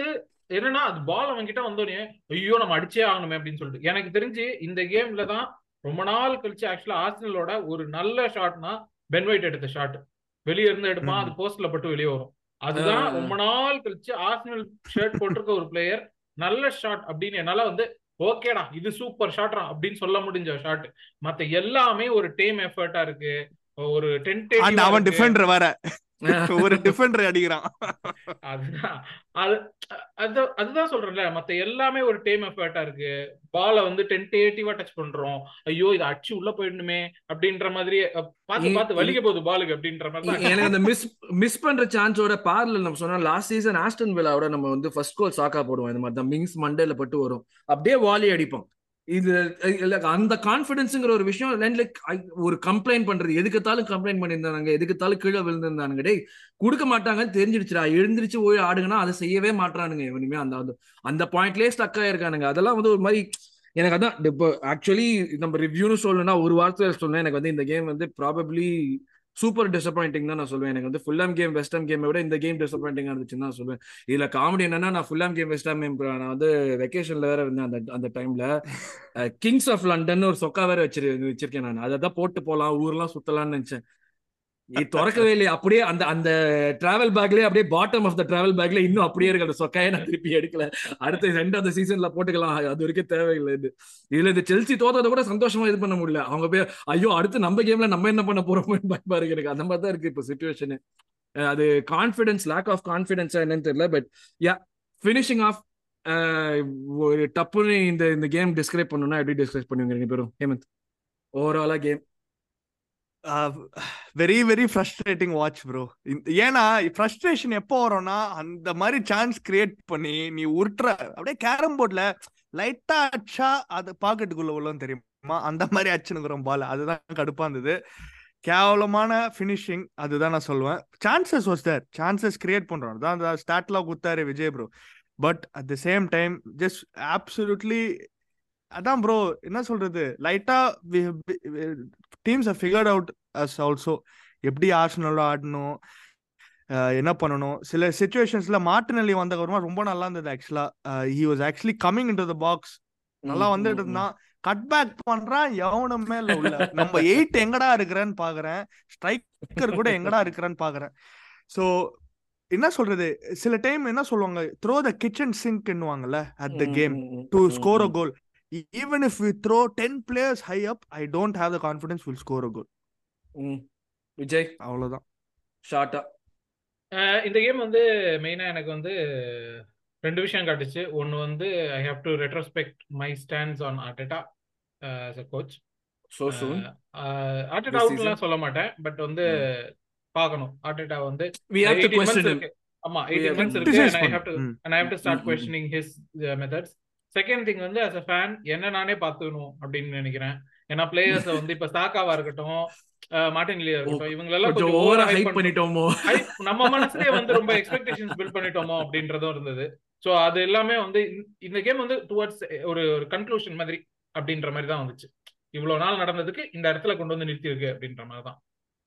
Speaker 3: என்னன்னா அது பால் அவன் கிட்ட வந்தோடனே ஐயோ நம்ம அடிச்சே ஆகணுமே அப்படின்னு சொல்லிட்டு. எனக்கு தெரிஞ்சு இந்த கேம்ல தான் ரொம்ப நாள் கழிச்சு ஆக்சுவலா ஆர்சனலோட ஒரு நல்ல ஷாட்னா பென் ஒயிட் எடுத்த ஷாட் வெளிய இருந்து எடுப்பான். அது போஸ்ட்ல பட்டு வெளியே வரும். அதுதான். ரொம்ப நாள் கழிச்சு ஆர்சனல் ஷர்ட் போட்டிருக்க ஒரு பிளேயர் நல்ல ஷாட் அப்படின்னு என்னால வந்து ஓகேடா இது சூப்பர் ஷாட்ரா அப்படின்னு சொல்ல முடிஞ்ச ஷாட் மத்த எல்லாமே ஒரு டீம் எஃபர்ட்டா இருக்கு. ஒரு டென்டேட்டிவா
Speaker 2: அவன் டிஃபெண்டர் வேற. ஒரு டிஃபெண்டர் அடிக்கிறான்.
Speaker 3: அதுதான். அது அது அதுதான் சொல்றேன்ல மத்த எல்லாமே ஒரு டீம் எஃபர்ட்டா இருக்கு. பால வந்து டென்டேட்டிவா டச் பண்றோம். ஐயோ இது அடிச்சு உள்ள போயிடணுமே அப்படின்ற மாதிரி பார்த்து பார்த்து வலிக்க போகுது பாலுக்கு அப்படின்ற மாதிரி
Speaker 1: எனக்கு அந்த மிஸ் மிஸ் பண்ற சான்ஸோட பார்ல நம்ம சொன்னா லாஸ்ட் சீசன் ஆஸ்டன் வில்லாவோட நம்ம வந்து ஃபர்ஸ்ட் கோல் சாக்கா போடுவோம். இந்த மாதிரி தான். மிங்ஸ் மண்டேல பட்டு வரும். அப்படியே வாலி அடிப்போம். இது அந்த கான்பிடன்ஸ்ங்கிற ஒரு விஷயம் லைக் ஒரு கம்ப்ளைண்ட் பண்றது. எதுக்கத்தாலும் கம்ப்ளைண்ட் பண்ணியிருந்தாங்க எதுக்கத்தாலும் கீழே விழுந்திருந்தானுங்க. டே கொடுக்க மாட்டாங்கன்னு தெரிஞ்சிடுச்சுடா. எழுந்திருச்சு போய் ஆடுங்கன்னா அதை செய்யவே மாட்டானுங்க இவனுமே அந்த அந்த- அந்த பாயிண்ட்லயே ஸ்டக் ஆயிருக்கானுங்க. அதெல்லாம் வந்து ஒரு மாதிரி எனக்கு அதான் இப்போ ஆக்சுவலி நம்ம ரிவ்யூன்னு சொல்லணும்னா ஒரு வார்த்தை சொல்லணும் எனக்கு வந்து இந்த கேம் வந்து ப்ராபப்ளி சூப்பர் டிசப்பாயிண்டிங் தான் நான் சொல்லுவேன் எனக்கு வந்து ஃபுல்லாம் கேம் வெஸ்டர்ன் கேமை விட இந்த கேம் டிசப்பாயிண்டிங்காக இருந்துச்சுன்னு தான் சொல்லுவேன் இதுல காமெடி என்னன்னா நான் ஃபுல்லாம் கேம் வெஸ்டர் கேம் நான் வந்து வெக்கேஷன்ல வேற இருந்தேன் அந்த அந்த டைம்ல கிங்ஸ் ஆஃப் லண்டன் ஒரு சொக்கா வேற வச்சிரு வச்சிருக்கேன் நான். அதை தான் போட்டு போகலாம் ஊர்லாம் சுத்தலாம்னு நினைச்சேன். நீ திறக்கவே இல்லையே. அப்படியே அந்த அந்த டிராவல் பேக்லயே அப்படியே பாட்டம் ஆஃப் த டிராவல் பேக்ல இன்னும் அப்படியே இருக்கு. அந்த நான் திருப்பி எடுக்கல. அடுத்த ரெண்டு அந்த சீசன்ல போட்டுக்கலாம். அது வரைக்கும் தேவையில்லை இது. இதுல இந்த செல்சி தோத்ததை கூட சந்தோஷமா இது பண்ண முடியல. அவங்க போய் ஐயோ அடுத்து நம்ம கேம்ல நம்ம என்ன பண்ண போறோமோ பயமா இருக்கு எனக்கு அந்த மாதிரி தான் இருக்கு இப்போ சுச்சுவேஷனு அது கான்ஃபிடன்ஸ் லேக் ஆஃப் கான்ஃபிடன்ஸா என்னன்னு தெரியல. பட் யா ஃபினிஷிங் ஆஃப் ஒரு டப்புன்னு இந்த இந்த கேம் டிஸ்கிரைப் பண்ணணும்னா எப்படி டிஸ்கிரைப் பண்ணுவீங்க ரெண்டு பேரும்? ஹேமந்த். ஓவராலா game
Speaker 2: very very frustrating watch bro ஏன்னா ஃப்ரஸ்ட்ரேஷன் எப்போ வரும்னா அந்த மாதிரி சான்ஸ் கிரியேட் பண்ணி நீ உருட்டுற அப்படியே கேரம் போர்ட்ல லைட்டா அடிச்சா அது பாக்கெட்டுக்குள்ள உள்ளோம் தெரியுமா? அந்த மாதிரி அச்சுனுக்குறோம் பால் அதுதான் கடுப்பா இருந்தது. கேவலமான ஃபினிஷிங் அதுதான் நான் சொல்லுவேன். Chances was there chances create பண்றோம். அதான் அந்த ஸ்டாட்லாம் குத்தாரு Vijay bro but at the same time just absolutely அதான் ப்ரோ என்ன சொல்றது? லைட்டா teams figured out us also எப்படி ஆர்சனலோ ஆடணும் என்ன பண்ணணும்? சில சுச்சுவேஷன்ஸ்ல மார்டினல்லி வந்தவருமா ரொம்ப நல்லா இருந்தது ஆக்சுவலா he was actually coming in the box நல்லா வந்துட்டு இருந்தான். கட் பேக் பண்றான் எவனுமே இல்ல உள்ள. நம்ம எயிட் எங்கடா இருக்கிறேன்னு பாக்குறேன். ஸ்ட்ரைக்கர் கூட எங்கடா இருக்கிறேன்னு பாக்குறேன். சோ என்ன சொல்றது? சில டைம் என்ன சொல்லுவாங்க? Throw the kitchen சிங்க்னுவாங்கல்ல at the game to score a goal even if we throw ten players high up I don't have the confidence will score a goal
Speaker 1: Vijay?
Speaker 2: அவ்வளவுதான்.
Speaker 1: ஷார்ட்டா
Speaker 3: இந்த கேம் வந்து மெயினா எனக்கு வந்து ரெண்டு விஷயம் காட்டுச்சு. ஒன்னு வந்து I have to retrospect my stands on Arteta as a coach
Speaker 1: so soon
Speaker 3: Arteta
Speaker 1: This
Speaker 3: அவுட்லாம் சொல்ல மாட்டேன். பட் வந்து பார்க்கணும். ஆர்டெட்டா வந்து
Speaker 1: we have to
Speaker 3: 18 months
Speaker 1: question him.
Speaker 3: இருக்கு. ஆமா
Speaker 1: We
Speaker 3: 18
Speaker 1: have
Speaker 3: months
Speaker 1: to
Speaker 3: இருக்கு.
Speaker 2: Criticize
Speaker 3: and I
Speaker 2: பண்ணு.
Speaker 3: have to
Speaker 2: ம்.
Speaker 3: and I have to start
Speaker 1: Mm, mm, mm.
Speaker 3: questioning his uh, methods. Second thing வந்து as a fan என்ன நானே பார்த்துக்கணும் அப்படின்னு நினைக்கிறேன். ஏன்னா பிளேயர்ஸ் வந்து இப்ப சாக்காவா இருக்கட்டும் மார்டின் லியா இருக்கட்டும் இவங்க எல்லாம்
Speaker 1: கொஞ்சம் ஓவரா ஹைப் பண்ணிட்டோமோ?
Speaker 3: நம்ம மனசுலயே வந்து ரொம்ப எக்ஸ்பெக்டேஷன்ஸ் பில்ட் பண்ணிட்டோமோ அப்படின்றதும் இருந்தது. சோ அது எல்லாமே வந்து இந்த- இந்த கேம் வந்து டுவர்ட்ஸ் ஒரு ஒரு கன்க்ளூஷன் மாதிரி அப்படின்ற மாதிரி தான் வந்துச்சு. இவ்வளவு நாள் நடந்ததுக்கு இந்த இடத்துல கொண்டு வந்து நிறுத்தி இருக்கு அப்படின்ற மாதிரி தான்.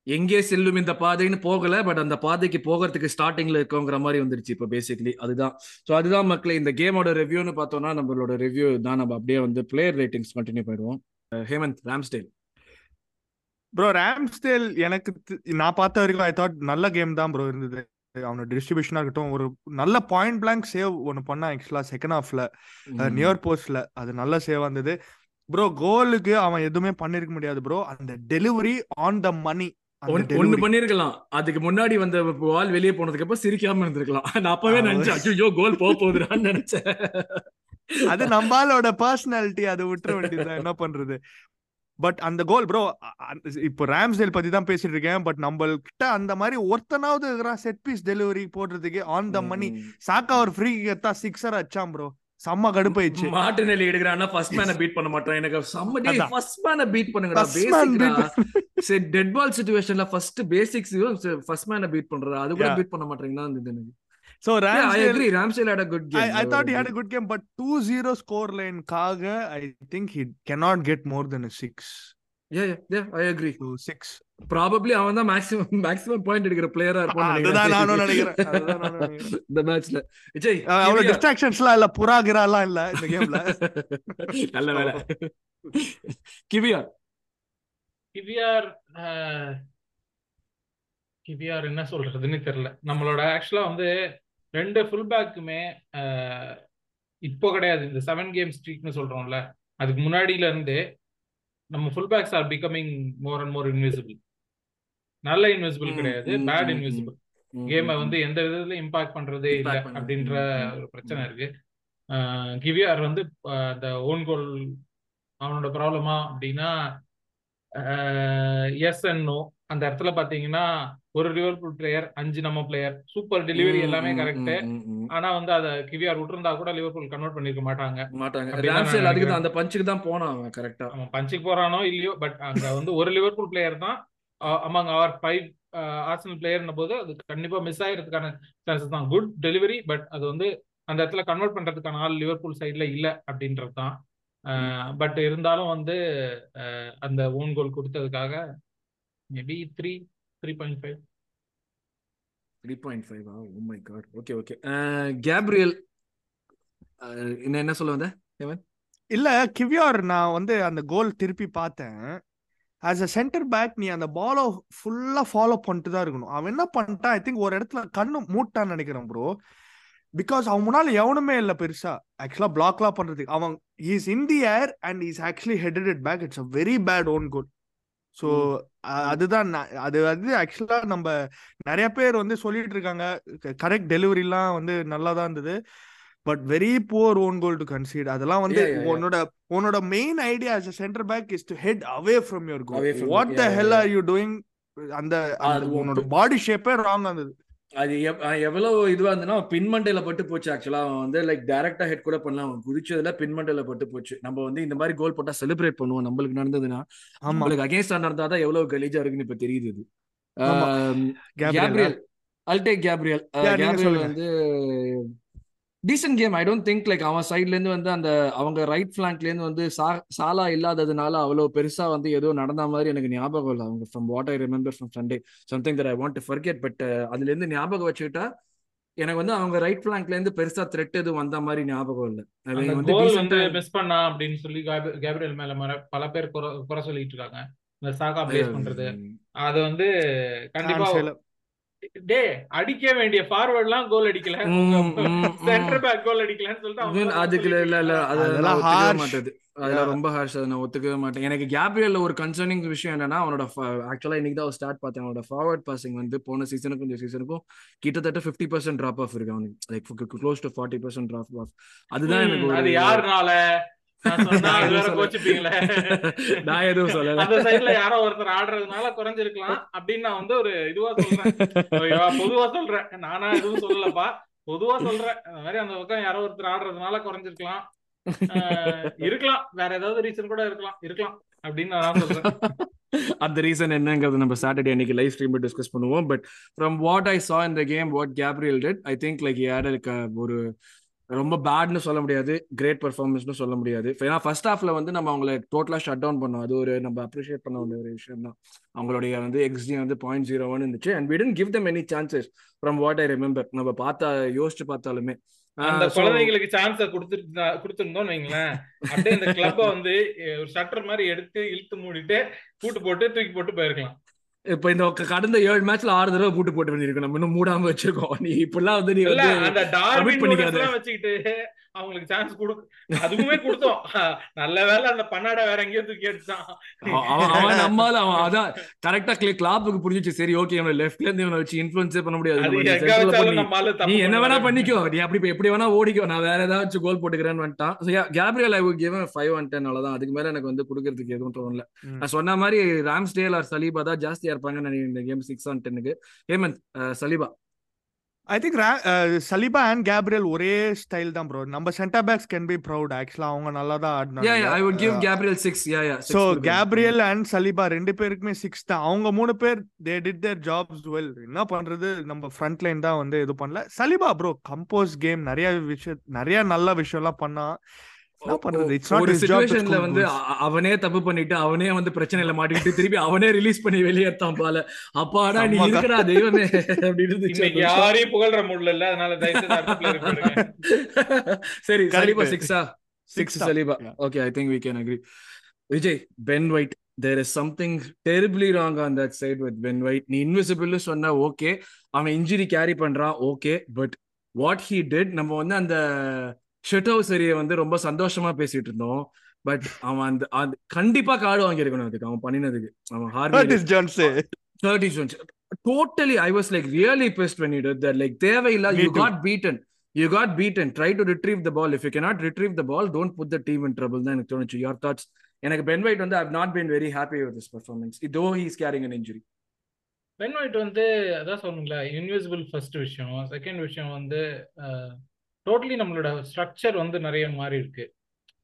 Speaker 1: எங்கே செல்லும் இந்த பாதைன்னு போகல பட் அந்த பாதைக்கு போகிறதுக்கு ஸ்டார்டிங்ல இருக்கோங்கிற மாதிரி வந்துருச்சு இப்போ பேசிக்கலி அதுதான். ஸோ அதுதான் மக்களே இந்த கேமோட ரிவ்யூன்னு பார்த்தோம்னா நம்மளோட ரிவ்யூ தான். நம்ம அப்படியே வந்து பிளேயர் ரேட்டிங்ஸ் கண்டினியூ பண்ணிடுவோம் ஹேமந்த் ராம்ஸ்டேல்
Speaker 2: ப்ரோ ராம்ஸ்டேல் எனக்கு நான் பார்த்த வரைக்கும் ஐ தாட் நல்ல கேம் தான் ப்ரோ இருந்தது. அவனோட டிஸ்ட்ரிபியூஷனா இருக்கட்டும் ஒரு நல்ல பாயிண்ட் பிளாங்க் சேவ் ஒன்னு பண்ணான் ஆக்சுவலா செகண்ட் ஹாஃப்ல நியர் போஸ்ட்ல அது நல்ல சேவ் வந்தது ப்ரோ கோலுக்கு அவன் எதுவுமே பண்ணிருக்க முடியாது ப்ரோ அந்த டெலிவரி ஆன் த மணி
Speaker 1: ஒண்ணு பண்ணிருக்கலாம். அதுக்கு முன்னாடி வந்த பால் வெளியே போனதுக்கு அப்புறம் சிரிக்காம இருந்திருக்கலாம். நான் அப்பவே நினைச்சேன் ஐயோ கோல் போக போகுதுடான்னு நினைச்சேன்.
Speaker 2: அது நம்மளோட பர்சனாலிட்டி அதை விட்டுற வேண்டியதுதான். என்ன பண்றது? பட் அந்த கோல் ப்ரோ இப்போ ராம்ஸ்டேல் பத்தி தான் பேசிட்டு இருக்கேன். பட் நம்மள்கிட்ட அந்த மாதிரி ஒருத்தனாவது இருக்கிறான் செட் பீஸ் டெலிவரி போடுறதுக்கு ஆன் த மணி சாக்கா ஒரு ஃப்ரீ எத்தா சிக்ஸர் அச்சான் ப்ரோ செம்ம கடுப்பாயிடுச்சு
Speaker 1: மார்டினெல்லி எடுக்கறானா ஃபர்ஸ்ட் மேனை பீட் பண்ண மாட்டான் எனக்கு செம்ம டே. ஃபர்ஸ்ட் மேனை பீட் பண்ணுங்கடா சரி டெட் பால் சிச்சுவேஷன்ல ஃபர்ஸ்ட் பேசிக்ஸ் ஃபர்ஸ்ட் மேனை பீட் பண்றா அது கூட. பீட் பண்ண மாட்டீங்கன்னா இருந்தது எனக்கு
Speaker 2: so.
Speaker 1: Ramsdale had a good game.
Speaker 2: I, I thought he had a good game, but 2-0 score line காக I think he cannot get more than a 6
Speaker 1: Yeah, yeah, yeah, I agree.
Speaker 2: to 6.
Speaker 1: Probably அவன் தான் maximum maximum point எடுக்கிற பிளேயரா இருப்பான்னு
Speaker 2: அதுதான் நானும்
Speaker 1: நினைக்கிறேன்.
Speaker 2: நினைக்கிறேன் அதுதான் நானும் நினைக்கிறேன்.
Speaker 1: இந்த மேட்ச்ல விஜய்
Speaker 2: அவ்வளவு. டிஸ்ட்ராக்ஷன்ஸ்லாம் இல்ல புறா கிராலாம் இல்ல இந்த கேம்ல
Speaker 1: நல்ல வேலை. கிவியா
Speaker 3: கிவிஆர் கிவிஆர் என்ன சொல்றதுன்னு தெரியல. நம்மளோட ஆக்சுவலா வந்து ரெண்டு ஃபுல் பேக்குமே இப்போ கிடையாது. இந்த செவன் கேம் ஸ்ட்ரீக்னு சொல்றோம்ல. அதுக்கு முன்னாடியில இருந்து நம்ம full backs are becoming more and more invisible நல்ல இன்விசிபிள் கிடையாது பேட் இன்விசிபிள் கேமை வந்து எந்த விதத்துல இம்பாக்ட் பண்றதே இல்ல அப்படின்ற ஒரு பிரச்சனை. இருக்கு. கிவிஆர் வந்து அந்த ஓன் கோல் அவனோட ப்ராப்ளமா அப்படின்னா எஸ் அண்ட் நோ அந்த இடத்துல பாத்தீங்கன்னா ஒரு லிவர்பூல் பிளேயர் அஞ்சு நம்ம பிளேயர் சூப்பர் டெலிவரி எல்லாமே கரெக்ட். ஆனா வந்து அத கிவிஆர் விட்டுருந்தா கூட லிவர்பூல் கன்வெர்ட் பண்ணிருக்க மாட்டாங்க.
Speaker 1: மாட்டாங்க. அதுக்கு தான். அந்த பஞ்சுக்கு தான் போனான் அவன் கரெக்டா
Speaker 3: அவன் பஞ்சுக்கு போறானோ இல்லையோ பட் அங்க வந்து ஒரு லிவர்பூல் பிளேயர் தான் அமங் அவர் ஃபைவ் ஆர்சனல் பிளேயர்ன போது அது கண்டிப்பா மிஸ் ஆகிறதுக்கான சான்சஸ் தான். குட் டெலிவரி பட் அது வந்து அந்த இடத்துல கன்வெர்ட் பண்றதுக்கான ஆள் லிவர்பூல் சைட்ல இல்ல அப்படின்றது தான். பட் இருந்தாலும் வந்து அந்த ஓன் கோல் கொடுத்ததுக்காக maybe three three point five
Speaker 1: three point five oh my God okay okay Gabriel என்ன என்ன சொல்ல வந்த
Speaker 2: இல்ல கிவியார் நான் வந்து அந்த கோல் திருப்பி பார்த்தேன். ஆஸ் அ சென்டர் பேக் நீ அந்த பாலை ஃபுல்லா ஃபாலோ பண்ணிட்டு தான் இருக்கணும். அவன் என்ன பண்ணிட்டான்? ஐ திங்க் ஒரு இடத்துல கண்ணு மூட்டான்னு நினைக்கிறேன் ப்ரோ பிகாஸ் அவன் முன்னால எவனுமே இல்லை பெருசா. ஆக்சுவலா பிளாக்லாம் பண்றதுக்கு. அவன் is in the air and is actually headed it back it's a very bad own goal so அதுதான் அது வந்து ஆக்சுவலா நம்ம நிறைய பேர் வந்து சொல்லிட்டு இருக்காங்க. கரெக்ட் டெலிவரிலாம் வந்து நல்லா தான் இருந்தது. But very poor own goal to concede. அதெல்லாம் வந்து. உன்னோட உன்னோட main idea a centre back is to head away from your goal what the hell are you doing அந்த உன்னோட பாடி ஷேப்பே ராங் இருந்தது.
Speaker 1: அது எவ்வளவு இதுவா இருந்ததுன்னா பின்மண்டையில பட்டு போச்சு ஆக்சுவலா அவன் வந்து லைக் டைரக்டா ஹெட் கூட பண்ணலாம் அவன் குதிச்சதுல பின்மண்டையில பட்டு போச்சு. நம்ம வந்து இந்த மாதிரி கோல் போட்டா செலிப்ரேட் பண்ணுவோம் நம்மளுக்கு நடந்ததுன்னா. நம்மளுக்கு அகேன்ஸ்டா நடந்தாதான் எவ்வளவு கலீஜா இருக்குன்னு இப்ப தெரியுது இது. கேப்ரியல் அல்டேக் கேப்ரியல். கேப்ரியல். வந்து decent game I don't think like அவன் சைட்ல இருந்து வந்து அந்த அவங்க ரைட் ஃபிளாங்க்ல இருந்து வந்து சா- சாலா இல்லாததுனால அவ்வளவு பெருசா வந்து ஏதோ நடந்த மாதிரி எனக்கு ஞாபகம் இல்லை. அவங்க from what I remember from Sunday something that I want to forget but அதுல இருந்து ஞாபகம் வச்சுக்கிட்டா எனக்கு வந்து அவங்க ரைட் ஃபிளாங்க்ல இருந்து பெருசா த்ரெட் எதுவும் வந்த மாதிரி ஞாபகம் இல்லை.
Speaker 3: மிஸ் பண்ணா அப்படின்னு சொல்லி கேப்- கேப்ரியல் மேல மர- பல பேர் குறை குறை சொல்லிட்டு இருக்காங்க. இந்த சாகா பிளேஸ் பண்றது. அது வந்து கண்டிப்பா. டே அடிக்க வேண்டிய ஃபார்வர்ட்லாம் கோல் அடிக்கல. சென்டர் பேக் கோல் அடிக்கலன்னு சொல்லிட்டு
Speaker 1: அதுக்கு இல்ல இல்ல
Speaker 2: அதெல்லாம்.
Speaker 1: மாட்டேது. அதெல்லாம். ரொம்ப ஹார்ஷ் அதை நான் ஒத்துக்கவே மாட்டேன். எனக்கு கேப்ரியல்ல ஒரு கன்சர்னிங் விஷயம் என்னன்னா அவனோட ஆக்சுவலா இன்னைக்கு தான் ஸ்டார்ட் பார்த்தேன். அவனோட ஃபார்வர்ட் பாசிங் வந்து போன சீசனுக்கும் இந்த சீசனுக்கும் கிட்டத்தட்ட ஃபிஃப்டி பர்சன்ட் ட்ராப் ஆஃப் இருக்கு அவனுக்கு. Like close to forty percent drop off அதுதான் எனக்கு
Speaker 3: அது யாருனால? நான்
Speaker 1: எதுவும் சொல்லல.
Speaker 3: அந்த சைடுல யாரோ ஒருத்தர் ஆடுறதுனால குறைஞ்சிருக்கலாம் அப்படின்னு நான் வந்து ஒரு இதுவா சொல்றேன்? பொதுவா சொல்றேன். நானா எதுவும் சொல்லலப்பா. பொதுவா சொல்றேன். அந்த மாதிரி அந்த பக்கம் யாரோ ஒருத்தர் ஆடுறதுனால குறைஞ்சிருக்கலாம். இருக்கலாம். வேற ஏதாவது ரீசன் கூட இருக்கலாம். இருக்கலாம் அப்படின்னு நான் சொல்றேன்.
Speaker 1: அந்த ரீசன் என்னங்கிறது நம்ம சாட்டர்டே அன்னைக்கு லைவ் ஸ்ட்ரீம் டிஸ்கஸ் பண்ணுவோம். But from what I saw இந்த game what Gabriel did I think like ஒரு ரொம்ப பேட்னு சொல்ல முடியாது. கிரேட் பெர்ஃபார்மன்ஸ்னு சொல்ல முடியாது. ஏன்னா ஃபர்ஸ்ட் ஹாஃப்ல வந்து நம்ம அவங்கள டோட்டலா ஷட் டவுன் பண்ணோம். அது ஒரு நம்ம அப்ரிஷியேட் பண்ண வேண்டிய ஒரு விஷயம் தான். அவங்களுடைய வந்து எக்ஸ்டி வந்து பாயிண்ட் ஜீரோ ஒன் இருந்துச்சு. And we didn't give them any chances from what I remember நம்ம பார்த்தா யோசிச்சு பார்த்தாலுமே.
Speaker 3: அந்த குழந்தைங்களுக்கு சான்ஸ கொடுத்துருந்தா கொடுத்துருந்தோம் வைங்களேன். அப்படியே இந்த கிளப்ப வந்து ஒரு ஷட்டர் மாதிரி எடுத்து இழுத்து மூடிட்டு பூட்டு போட்டு தூக்கி போட்டு போயிருக்கலாம்.
Speaker 1: இப்ப இந்த கடந்த ஏழு மேட்ச்ல ஆறு தடவை பூட்டு போட்டு பண்ணிருக்கோம் நம்ம இன்னும் மூடாம வச்சிருக்கோம் நீ இப்பெல்லாம் வந்து நீ வந்து பண்ணிக்காத.
Speaker 3: அவங்களுக்கு சான்ஸ் கொடு அதுவுமே கொடுத்தோம். நல்ல வேளை அந்த பன்னாடை வேற எங்கேயோ தூக்கி எடுத்தான்
Speaker 1: அவன் நம்மால அவன் அதான் கரெக்டா கிளே கிளாப்புக்கு புரிஞ்சிச்சு. சரி ஓகே இவனை லெஃப்ட்ல இருந்து இவனை வச்சு இன்ஃபுளுன்ஸே பண்ண முடியாது. நீ என்ன வேணா. பண்ணிக்கோ. நீ அப்படி எப்படி வேணா ஓடிக்கோ. நான் வேற ஏதாச்சும் கோல் போட்டுக்கிறேன்னு வந்துட்டான். Gabriel I would give five and ten அவ்வளவுதான். அதுக்கு மேல எனக்கு வந்து கொடுக்கறதுக்கு எதுவும் தோணல. நான் சொன்ன மாதிரி ராம்ஸ்டேல் ஆர் சலீபா தான் ஜாஸ்தியா இருப்பாங்கன்னு நினைக்கிறேன் இந்த கேம் சிக்ஸ் ஆன் டென்னுக்கு Hemant Saliba.
Speaker 2: I think Saliba and Gabriel ஒரே ஸ்டைல் தான் ப்ரோ நம்ம centre backs can be proud ஆக்சுவலா அவங்க நல்லா தான்
Speaker 1: யா ஐ வுட் கிவ்
Speaker 2: ஆடினாங்க
Speaker 1: Gabriel six yeah yeah
Speaker 2: so Gabriel and Saliba ரெண்டு பேருக்குமே சிக்ஸ் தான். அவங்க மூணு பேர் they did their jobs well என்ன பண்றது? நம்ம ஃப்ரண்ட் லைன் தான் வந்து இது பண்ணல. சலிபா ப்ரோ கம்போஸ் கேம் நிறைய விஷயம் நிறைய நல்ல விஷயம்லாம் பண்ணா
Speaker 1: ஒரு சுச்சுவேஷன்ல வந்து அவனே தப்பு பண்ணிட்டு அவனே வந்து பிரச்சனையில மாட்டிக்கிட்டு திருப்பி அவனே ரிலீஸ் பண்ணி வெளியேற்றான் பால. அப்பாடா நீ இருக்கடா தெய்வமே அப்படின்னு.
Speaker 3: யாரையும் புகழ்ற முடியல இல்ல அதனால.
Speaker 1: சரி சலீபா. சிக்ஸா six. Saliba. Okay I think we can agree Vijay Ben White there is something terribly wrong on that side with Ben White நீ இன்விசிபிள்னு சொன்னா ஓகே அவன் இன்ஜுரி கேரி பண்றான் okay but what he did நம்ம வந்து அந்த shed house ஏரியை வந்து ரொம்ப சந்தோஷமா பேசிட்டு இருந்தோம் பட் அவன் அந்த அந்த- கண்டிப்பா கார்டு வாங்கியிருக்கணும் அதுக்கு அவன் பண்ணினதுக்கு அவன் Harvey
Speaker 2: Curtis Jones
Speaker 1: thirty Jones totally I was like really best when you did that like தேவையில்ல
Speaker 2: too.
Speaker 1: got beaten you got beaten try to retrieve the ball if you cannot retrieve the ball don't put the team in trouble தான் எனக்கு தோணுச்சு your thoughts எனக்கு Ben White வந்து I've not been very happy with this performance though he is carrying an injury
Speaker 3: Ben White வந்து அதான் சொன்னீங்களா invisible first விஷயம் second விஷயம் வந்து டோட்டலி நம்மளோட ஸ்ட்ரக்சர் வந்து நிறைய மாறி இருக்கு.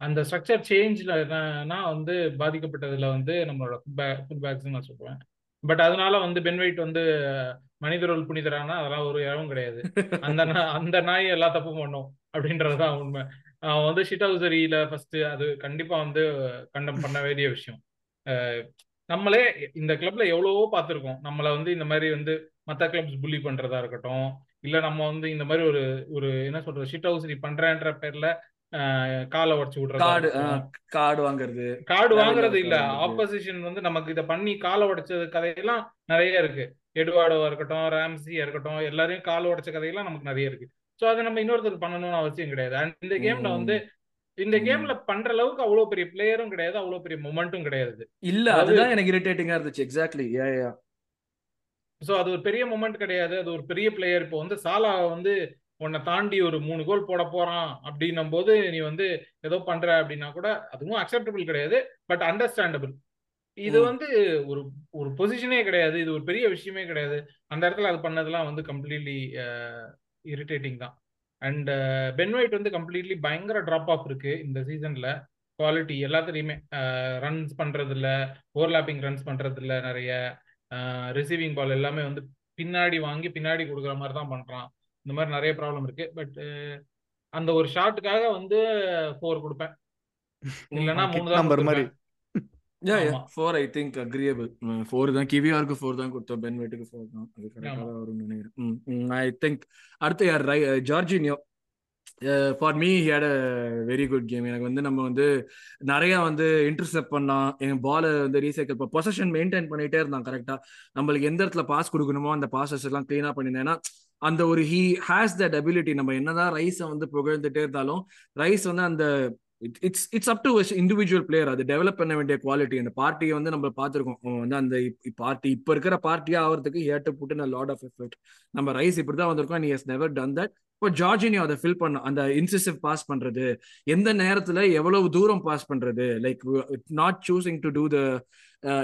Speaker 3: அந்த ஸ்ட்ரக்சர் சேஞ்ச்ல வந்து பாதிக்கப்பட்டதுல வந்து நம்மளோட ஃபுட் பேக்ஸ் நான் சொல்லுவேன். பட் அதனால வந்து பென்வைட் வந்து மனிதரோல் புனிதரானா அதெல்லாம் ஒரு இடமும் கிடையாது. அந்த அந்த நாய் எல்லா தப்பும் பண்ணும் அப்படின்றதுதான் உண்மை. அவன் வந்து ஷிட் ஹவுசரியில ஃபர்ஸ்ட் அது கண்டிப்பா வந்து கண்டம் பண்ண வேண்டிய விஷயம். நம்மளே இந்த கிளப்ல எவ்வளவோ பார்த்துருக்கோம். நம்மளை வந்து இந்த மாதிரி வந்து மத்த கிளப்ஸ் புள்ளி பண்றதா இருக்கட்டும். இல்ல நம்ம வந்து இந்த மாதிரி ஒரு ஒரு என்ன சொல்றது ஷிட் ஹவுசரி பண்றேன்ற பேர்ல காலை உடச்சு விடுறதா
Speaker 1: கார்டு கார்டு வாங்குறது
Speaker 3: கார்டு வாங்குறது இல்ல. ஆப்போசிஷன் வந்து நமக்கு இதை பண்ணி காலை உடைச்சது கதையெல்லாம் நிறைய இருக்கு. எடுவாடோவா இருக்கட்டும் ராம்சியா இருக்கட்டும் எல்லாரையும் காலை உடைச்ச கதையெல்லாம் நமக்கு நிறைய இருக்கு. சோ அதை நம்ம இன்னொருத்தருக்கு பண்ணணும்னு அவசியம் கிடையாது. அண்ட் இந்த கேம்ல. வந்து இந்த. கேம்ல பண்ற அளவுக்கு அவ்வளவு பெரிய பிளேயரும் கிடையாது. அவ்வளவு பெரிய மொமெண்ட்டும் கிடையாது
Speaker 1: இல்ல அதுதான் எனக்கு இரிட்டேட்டிங்கா இருந்துச்சு. எக்ஸாக்ட்லி
Speaker 3: சோ அது ஒரு பெரிய மொமெண்ட் கிடையாது. அது ஒரு பெரிய பிளேயர் இப்போ வந்து சாலா வந்து உன்னை தாண்டி ஒரு மூணு கோல் போட போறான் அப்படின்னும் போது நீ வந்து ஏதோ பண்ற அப்படின்னா கூட அதுவும் அக்செப்டபிள் கிடையாது பட் அண்டர்ஸ்டாண்டபிள் இது. வந்து ஒரு ஒரு பொசிஷனே கிடையாது. இது ஒரு பெரிய விஷயமே கிடையாது. அந்த இடத்துல அது பண்ணதெல்லாம் வந்து கம்ப்ளீட்லி இரிட்டேட்டிங் தான். அண்ட் பென் ஒயிட் வந்து கம்ப்ளீட்லி பயங்கர ட்ராப் ஆஃப் இருக்கு இந்த சீசன்ல குவாலிட்டி எல்லாத்துலயுமே ரன்ஸ் பண்றது இல்ல ஓவர்லாப்பிங் ரன்ஸ் பண்றது இல்ல நிறைய. ரிசீவிங் பால் எல்லாமே வந்து பின்னாடி வாங்கி பின்னாடி கொடுக்குற மாதிரி தான் பண்றான். இந்த மாதிரி நிறைய ப்ராப்ளம் இருக்கு. பட் அந்த ஒரு ஷாட்டுக்காக வந்து ஃபோர் கொடுப்பேன். இல்லைன்னா மூணு தான்
Speaker 2: number மாதிரி.
Speaker 1: Yeah yeah. Four I think agreeable four தான். கிவியாருக்கு ஃபோர் தான் கொடுத்தோம். பென் வெட்டுக்கு ஃபோர் தான். அது கரெக்டாக வரும்னு நினைக்கிறேன். ஐ திங்க் அடுத்து யார்? Rice Jorginho for me had a very good game எனக்கு வந்து நம்ம வந்து நிறைய வந்து இன்டர்செப்ட் பண்ணான் என் பாலை வந்து ரீசைக்கிள் இப்போ பொசஷன் மெயின்டைன் பண்ணிட்டே இருந்தான் கரெக்டாக நம்மளுக்கு எந்த இடத்துல பாஸ் கொடுக்கணுமோ அந்த பாசஸ் எல்லாம் க்ளீனாக பண்ணியிருந்தேன். ஏன்னா அந்த ஒரு ஹீ ஹேஸ் தட் அபிலிட்டி நம்ம என்னதான் ரைஸை வந்து புகழ்ந்துட்டே இருந்தாலும் ரைஸ் வந்து அந்த it's it's up to individual player அது டெவலப் பண்ண வேண்டிய குவாலிட்டி அந்த பார்ட்டியை வந்து நம்ம பார்த்துருக்கோம். வந்து அந்த பார்ட்டி இப்போ இருக்கிற பார்ட்டியா ஆகிறதுக்கு had to put lot of effort நம்ம ரைஸ் இப்படி தான் வந்திருக்கோம். நீ ஹஸ் நெவர் டன் தட் இப்போ ஜார்ஜினியோ அதை ஃபில் பண்ண அந்த இன்சிசிவ் பாஸ் பண்றது எந்த நேரத்துல எவ்வளவு தூரம் பாஸ் பண்றது like not choosing to do the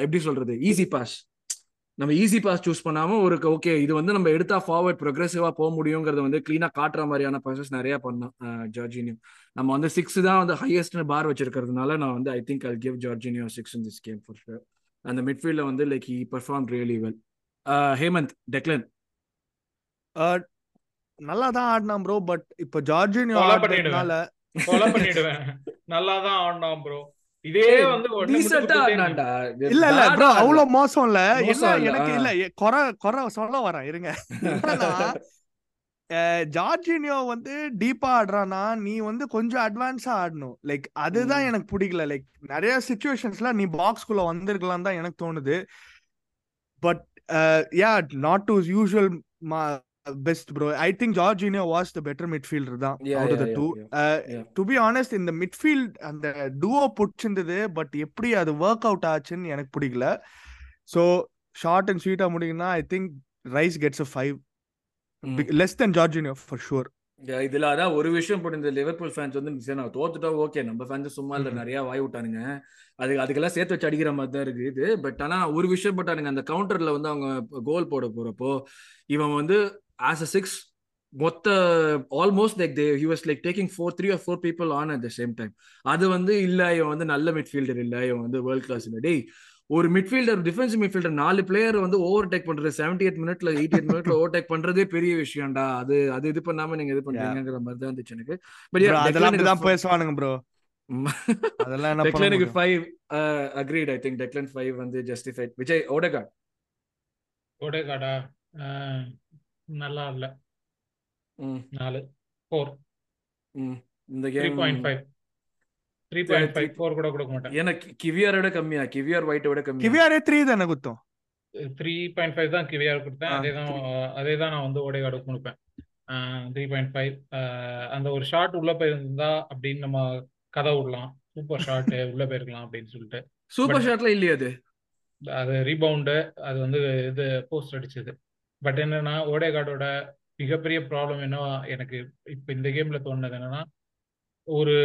Speaker 1: எப்படி சொல்றது ஈஸி பாஸ் நம்ம ஈஸி பாஸ் சூஸ் பண்ணாம ஒரு ஓகே இது வந்து நம்ம எடுத்தா ஃபார்வர்ட் ப்ரொக்ரெசிவா போக முடியுங்கிறத வந்து கிளீனா காட்டுற மாதிரியான பாசஸ் நிறைய பண்ணோம் ஜார்ஜினியோ. நம்ம வந்து சிக்ஸ் தான் வந்து ஹையஸ்ட்னு பார் வச்சிருக்கிறதுனால நான் வந்து I think I give Jorginho six in this game for sure அந்த மிட்ஃபீல்ட்ல வந்து like he perform really well Hemant Declan
Speaker 2: நல்லா தான் ஆடினான் ப்ரோ பட் இப்போ ஜார்ஜினியோ ஆடுறதுனால
Speaker 3: நல்லா தான் ஆடினான் ப்ரோ இதே வந்து
Speaker 2: இல்ல இல்ல ப்ரோ அவ்வளவு மோசம் இல்ல. என்ன எனக்கு. இல்ல குறை குறை சொல்ல வரேன் இருங்க. ஜார்ஜினியோ வந்து டீப்பா ஆடுறானா நீ வந்து கொஞ்சம் அட்வான்ஸா ஆடணும். லைக் அதுதான். எனக்கு பிடிக்கல. லைக் நிறைய சுச்சுவேஷன்ஸ்ல நீ பாக்ஸ்குள்ள வந்திருக்கலாம் தான் எனக்கு தோணுது. but uh, yeah, not to best, bro. I think Jorginho was the better midfielder தான் two.
Speaker 1: yeah.
Speaker 2: Uh,
Speaker 1: Yeah.
Speaker 2: to be honest, இந்த midfield அந்த duo பிடிச்சிருந்தது பட் எப்படி அது ஒர்க் அவுட் ஆச்சுன்னு எனக்கு பிடிக்கல ஸோ ஷார்ட் அண்ட் ஸ்வீட்டா முடியும்னா I think Rice gets a five. Less then Jorginho for sure
Speaker 1: Yeah, இதுல அதான் ஒரு விஷயம் போட்டு இந்த லிவர்பூல் ஃபேன்ஸ் வந்து சரி நான் தோத்துட்டோம் ஓகே நம்ம ஃபேன்ஸ் சும்மா இல்ல. நிறைய வாய் விட்டானுங்க அது அதுக்கெல்லாம் சேர்த்து வச்சு அடிக்கிற மாதிரி தான் இருக்கு இது பட் ஆனா ஒரு விஷயம் போட்டானுங்க அந்த கவுண்டர்ல வந்து அவங்க கோல் போட போறப்போ இவன் வந்து ஆஸ் அ சிக்ஸ் மொத்த almost like they he was like taking four three or four people on at the same time அது வந்து இல்ல இவன் வந்து நல்ல மிட்ஃபீல்டர் இல்ல இவன் வந்து வேர்ல்ட் கிளாஸ் இல்ல. டேய் ஒரு மிட்ஃபீல்டர் டிஃபென்சிவ் மிட்ஃபீல்டர் நாலு பிளேயர் வந்து ஓவர் டேக் பண்றது செவன்டி எயிட் மினிட்ல எயிட்டி எயிட் மினிட்ல ஓவர் டேக் பண்றதே பெரிய விஷயம்டா. அது அது இது பண்ணாம நீங்க இது பண்றீங்கிற மாதிரி தான் இருந்துச்சு எனக்கு. பட்
Speaker 2: Bro, அதெல்லாம் பேசுவானுங்க ப்ரோ அதெல்லாம்
Speaker 1: டெக்லனுக்கு
Speaker 2: முடியும்?
Speaker 1: Five agreed I think Declan five வந்து ஜஸ்டிஃபைட் விஜய் ஓடகார்ட்
Speaker 3: ஓடேகாடா நல்லா இல்ல. நாலு ஃபோர்
Speaker 1: இந்த game
Speaker 3: point five three point five four கூட கொடுக்க மாட்டேன்.
Speaker 1: எனக்கு கிவியாரோட கம்மியா? கிவியார் ஒயிட்டோட கம்மியா?
Speaker 2: கிவியாரே த்ரீ தானே குத்தம்?
Speaker 3: த்ரீ பாயிண்ட் ஃபைவ் தான் கிவியார் கொடுத்தேன். அதே தான்
Speaker 2: three.
Speaker 3: அதே தான் நான் வந்து ஓடேகாடு கொடுப்பேன். த்ரீ பாயிண்ட் ஃபைவ் அந்த ஒரு ஷாட் உள்ள போயிருந்தா அப்படின்னு நம்ம கதை விடலாம். சூப்பர் ஷாட் உள்ள போயிருக்கலாம் அப்படின்னு சொல்லிட்டு.
Speaker 1: சூப்பர் ஷாட்ல இல்லையா அது?
Speaker 3: அது ரீபவுண்டு அது வந்து இது போஸ்ட் அடிச்சது. பட் என்னன்னா ஓடேகார்டோட மிகப்பெரிய ப்ராப்ளம் என்ன எனக்கு இப்போ இந்த கேம்ல தோணுது என்னன்னா ஒரு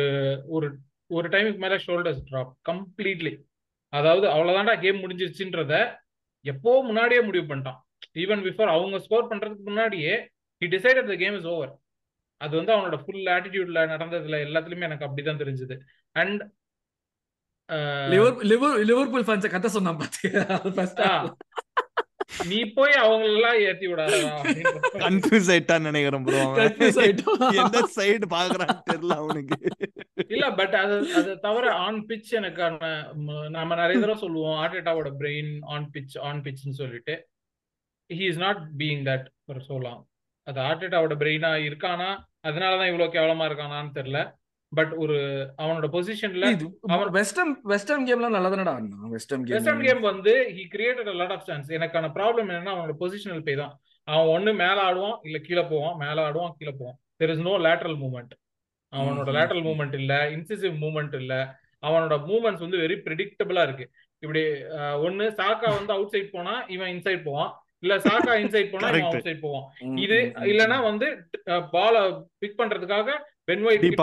Speaker 3: ஒரு ஒரு டைமுக்கு மேல ஷோல்டர்ஸ் ட்ராப் கம்ப்ளீட்லி அதாவது அவ்வளவுதான்டா கேம் முடிஞ்சிருச்சுன்றத எப்போ முன்னாடியே முடிவு பண்ணிட்டான். ஈவன் பிஃபோர் அவங்க ஸ்கோர் பண்றதுக்கு முன்னாடியே he decided the game is over அது வந்து அவனோட ஃபுல் ஆட்டிடியூட்ல நடந்ததுல எல்லாத்துலயுமே எனக்கு அப்படிதான் தெரிஞ்சது. அண்ட்
Speaker 1: லிவர் லிவர் லிவர்பூல் ஃபேன்ஸை கத்த சொன்னான் பாத்தியா? ஃபர்ஸ்ட்
Speaker 3: நீ போய் அவங்க எல்லாம் ஏத்தி விடாதா
Speaker 2: கன்ஃபியூஸ் ஆயிட்டான்னு நினைக்கிறேன் ப்ரோ
Speaker 1: கன்ஃபியூஸ் ஆயிட்டோம்
Speaker 2: எந்த சைடு பாக்குறான்னு தெரியல அவனுக்கு.
Speaker 3: இல்ல பட் அது அது தவிர ஆன் பிச் எனக்கான ம- நம்ம நிறைய தடவை சொல்லுவோம் ஆர்டேட்டாவோட பிரெயின் ஆன் பிச் ஆன் பிச்னு சொல்லிட்டு. He is not being that for so long அது ஆர்டேட்டாவோட பிரெயினா இருக்கானா? அதனாலதான் இவ்வளவு கேவலமா இருக்கானான்னு தெரியல. பட் ஒரு அவனோட பொசிஷன்ல அவன்
Speaker 1: வெஸ்டர்ன் வெஸ்டர்ன் கேம்லாம் நல்லா தானடா வெஸ்டர்ன்
Speaker 3: வெஸ்டர்ன்
Speaker 1: கேம்
Speaker 3: கேம் வந்து he created a lot of chance எனக்கான ப்ராப்ளம் என்னன்னா அவனோட பொசிஷனல் பே தான். அவன் ஒண்ணு மேல ஆடுவான் இல்ல கீழே போவான். மேல ஆடுவான் கீழே போவான். There is no lateral movement அவனோட லேட்டரல். மூவ்மெண்ட் இல்ல இன்சிசிவ் மூவ்மெண்ட் இல்ல. அவனோட மூவ்மெண்ட்ஸ் வந்து வெரி ப்ரிடிக்டபிளா இருக்கு. இப்படி ஒண்ணு சாக்கா வந்து அவுட் சைட் போனா இவன் இன்சைட் போவான். இல்ல சாக்கா இன்சைட் போனா இவன். அவுட் சைட் போவான். இது இல்லனா. வந்து பால பிக் பண்றதுக்காக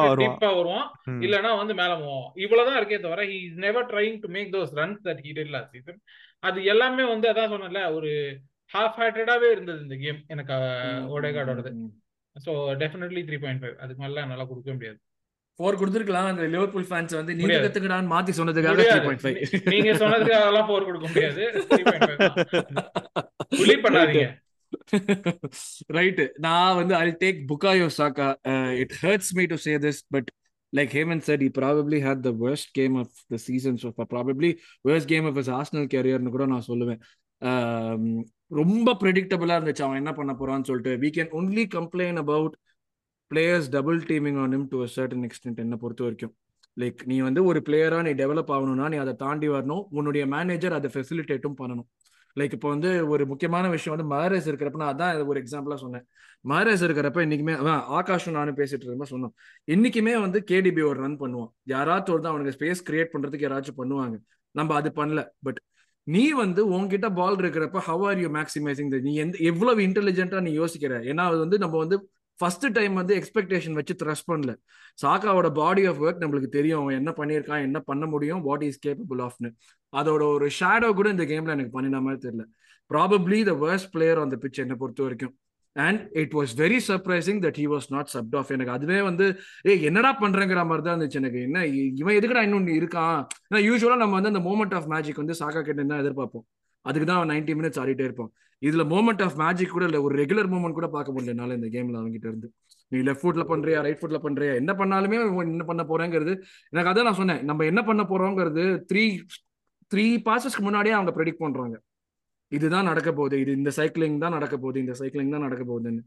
Speaker 2: ஆ வருவான்.
Speaker 3: டீப்பா வருவான். இல்லனா வந்து மேல போவோம் இவ்வளவுதான் இருக்கே தவிர he is never trying to make those runs that he did last season அது எல்லாமே வந்து அதான் சொன்னல ஒரு ஹாஃப் ஹார்ட்டடாவே இருந்தது இந்த கேம் எனக்கு
Speaker 1: ம்.
Speaker 3: So definitely three point five அதுக்கு மேல என்னால கொடுக்க முடியாது.
Speaker 1: ஃபோர் கொடுத்துருக்கலாம். அந்த லிவர்பூல் ஃபேன்ஸ் வந்து நீங்க. கத்துக்கடான்னு மாத்தி சொன்னதுக்காக த்ரீ பாயிண்ட் ஃபைவ்
Speaker 3: நீங்க சொன்னதுக்கு அதெல்லாம் ஃபோர் கொடுக்க முடியாது. த்ரீ பாயிண்ட் ஃபைவ் தான். புலி பண்ணாதீங்க.
Speaker 1: ரைட் நான் வந்து I take Bukayo Saka it hurts me to say this but like Hemant said he probably had the worst game of the season so far. Probably worst game of his Arsenal கூட நான் சொல்லுவேன். Um, ரொம்ப ப்ரெடிக்டபிளா இருந்துச்சு. அவன் என்ன பண்ண போறான்னு சொல்லிட்டு we can only complain about players double teaming on him to a certain என்னை என்ன பொறுத்த வரைக்கும். லைக் நீ வந்து ஒரு பிளேயரா நீ டெவலப் ஆகணும்னா நீ அதை தாண்டி வரணும். உன்னுடைய மேனேஜர் அதை ஃபெசிலிட்டேட்டும் பண்ணணும். லைக் இப்போ வந்து ஒரு முக்கியமான விஷயம் வந்து மாரேஸ் இருக்கிறப்ப நான் அதான் ஒரு எக்ஸாம்பிளா சொன்னேன். மாரேஸ் இருக்கிறப்ப இன்னைக்குமே அதான் ஆகாஷும் நானும் பேசிட்டு இருந்தப்ப சொன்னோம். இன்னைக்குமே வந்து கேடிபி ஒரு ரன் பண்ணுவான். யாராச்சும் ஒரு தான் அவனுக்கு ஸ்பேஸ் கிரியேட் பண்றதுக்கு யாராச்சும் பண்ணுவாங்க. நம்ம அது பண்ணல. பட் நீ வந்து உன்கிட்ட பால் இருக்கிறப்ப ஹவ் ஆர் யூ மேக்சிமைசிங் நீ எந்த எவ்வளவு இன்டெலிஜென்ட்டா நீ யோசிக்கிற? ஏன்னா அது வந்து நம்ம வந்து ஃபர்ஸ்ட் டைம் வந்து எக்ஸ்பெக்டேஷன் வச்சு த்ரஸ்ட் பண்ணல. சாக்காவோட பாடி ஆஃப் ஒர்க் நம்மளுக்கு தெரியும். அவன் என்ன பண்ணியிருக்கான் என்ன பண்ண முடியும் வாட் இஸ் கேப்பபிள் ஆஃப்னு அதோட ஒரு ஷேடோ கூட இந்த கேம்ல எனக்கு பண்ணின மாதிரி தெரியல. Probably the worst player on the pitch என்னை பொறுத்த வரைக்கும். And it was very surprising that he was not subbed off எனக்கு அதுவே வந்து ஏ என்னடா பண்றேங்கிற மாதிரி தான் இருந்துச்சு எனக்கு. என்ன இ- இவன் எதுக்குடா இன்னொன்று இருக்கான்? ஏன்னா யூஸ்வலா நம்ம வந்து அந்த மூமெண்ட் ஆஃப் மேஜிக் வந்து சாக்கா கிட்ட தான் எதிர்பார்ப்போம். அதுக்கு தான் அவன் நைன்டி மினிட்ஸ் ஆடிட்டே இருப்பான் இதுல மூமெண்ட் ஆஃப் மேஜிக் கூட இல்லை ஒரு ரெகுலர் மூமெண்ட் கூட பார்க்க முடியல என்னால இந்த கேம்ல அவங்ககிட்ட இருந்து. நீ லெஃப்ட் ஃபுட்ல பண்றியா ரைட் ஃபுட்ல பண்றியா? என்ன பண்ணாலுமே என்ன பண்ண போறேங்கிறது? எனக்கு அதான் நான் சொன்னேன். நம்ம என்ன பண்ண போறோங்கிறது த்ரீ த்ரீ பாசஸ்க்கு முன்னாடியே அவங்க ப்ரெடிக்ட் பண்றாங்க. இதுதான் நடக்க போகுது. இது இந்த சைக்கிளிங் தான் நடக்க போகுது. இந்த சைக்கிளிங் தான் நடக்க போகுதுன்னு.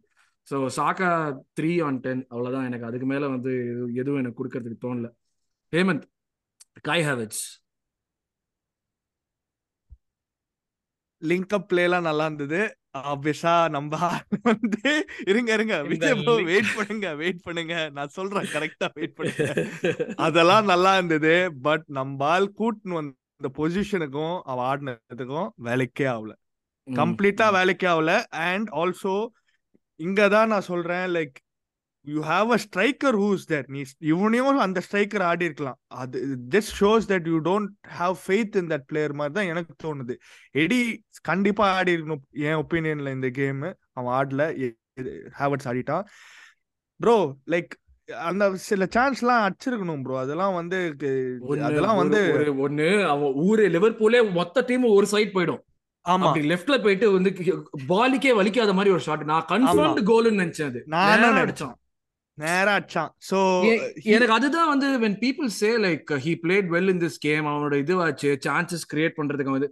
Speaker 1: ஸோ சாக்கா த்ரீ ஆன் டென் அவ்வளோதான் எனக்கு அதுக்கு மேலே வந்து எது- எதுவும் எனக்கு கொடுக்கறதுக்கு தோணல. ஹேமந்த் காய் ஹேவட்ஸ்
Speaker 2: லிங்க் அப் பிளே எல்லாம் நல்லா இருந்தது. ஆப்வியஸா நம்ம வந்து இருங்க இருங்க. விஜய் வெயிட் பண்ணுங்க வெயிட் பண்ணுங்க. நான் சொல்றேன் கரெக்டா வெயிட் பண்ணுங்க. அதெல்லாம் நல்லா இருந்தது. பட் நம்ம ஆள் கூட்டுன்னு வந்த பொசிஷனுக்கும் அவ ஆடினதுக்கும் வேலைக்கே ஆகல. கம்ப்ளீட்டா வேலைக்கே ஆகல. அண்ட் ஆல்சோ இங்க தான் நான் சொல்றேன் like you have a striker who's there நீ இவனையும் அந்த ஸ்ட்ரைக்கர் ஆடி இருக்கலாம். அது just shows that you don't have faith in that player மாதிரி தான் எனக்கு தோணுது. எடி கண்டிப்பா ஆடி இருக்கணும். என் ஒப்பீனியன்ல இந்த கேம் அவன் ஆடல. ஹேவர்ட்ஸ் ஆடிட்டான். ப்ரோ லைக் அந்த சில சான்ஸ்லாம் அடிச்சிருக்கணும் ப்ரோ அதெல்லாம் வந்து அதெல்லாம் வந்து
Speaker 1: ஒண்ணு அவன் ஊரு லிவர்பூலே மொத்த டீம் ஒரு சைடு போயிடும்.
Speaker 2: ஆமா.
Speaker 1: லெஃப்ட்ல போயிட்டு வந்து பாலுக்கே வலிக்காத மாதிரி ஒரு ஷாட் நான் கன்ஃபார்ம்டு கோல்னு நினைச்சேன் அது.
Speaker 2: நானும்
Speaker 1: நேரா
Speaker 2: நினைச்சேன். நேரா அடிச்சான். சோ
Speaker 1: எனக்கு அதுதான் வந்து when people say like he played well in this game அவனோட இதுவாச்சு சான்சஸ் கிரியேட் பண்றதுக்கு வந்து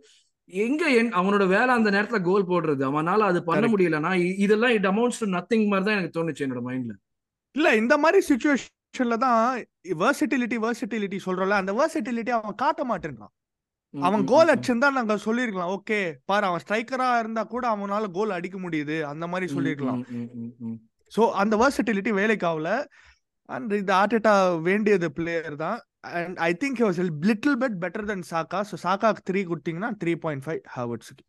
Speaker 1: எங்க என்- அவனோட வேலை அந்த நேரத்துல கோல் போடுறது? அவனால அது பண்ண. முடியலன்னா இதெல்லாம் இட் அமௌண்ட்ஸ் டு நத்திங் மாதிரி தான் எனக்கு தோணுச்சு என்னோட மைண்ட்ல
Speaker 2: இல்ல இந்த மாதிரி சுச்சுவேஷன்ல தான் வெர்சிட்டிலிட்டி வெர்சிட்டிலிட்டி சொல்றோம்ல அந்த வெர்சிட்டிலிட்டி அவன் காட்ட மாட்டேன்றான். அவன் கோல் அடிச்சிருந்தா நாங்க சொல்லிருக்கலாம். ஓகே பாரு அவன் ஸ்ட்ரைக்கரா இருந்தா கூட அவனால கோல் அடிக்க முடியுது அந்த மாதிரி சொல்லிருக்கலாம். சோ அந்த வெர்சிட்டிலிட்டி வேலைக்கு ஆகல. அண்ட் இது ஆர்டேட்டா வேண்டியது பிளேயர் தான். And I think was little bet better than Xhaka so சாக்காக்கு three கொடுத்தீங்கன்னா த்ரீ பாயிண்ட் ஃபைவ் ஹாவர்ட்ஸுக்கு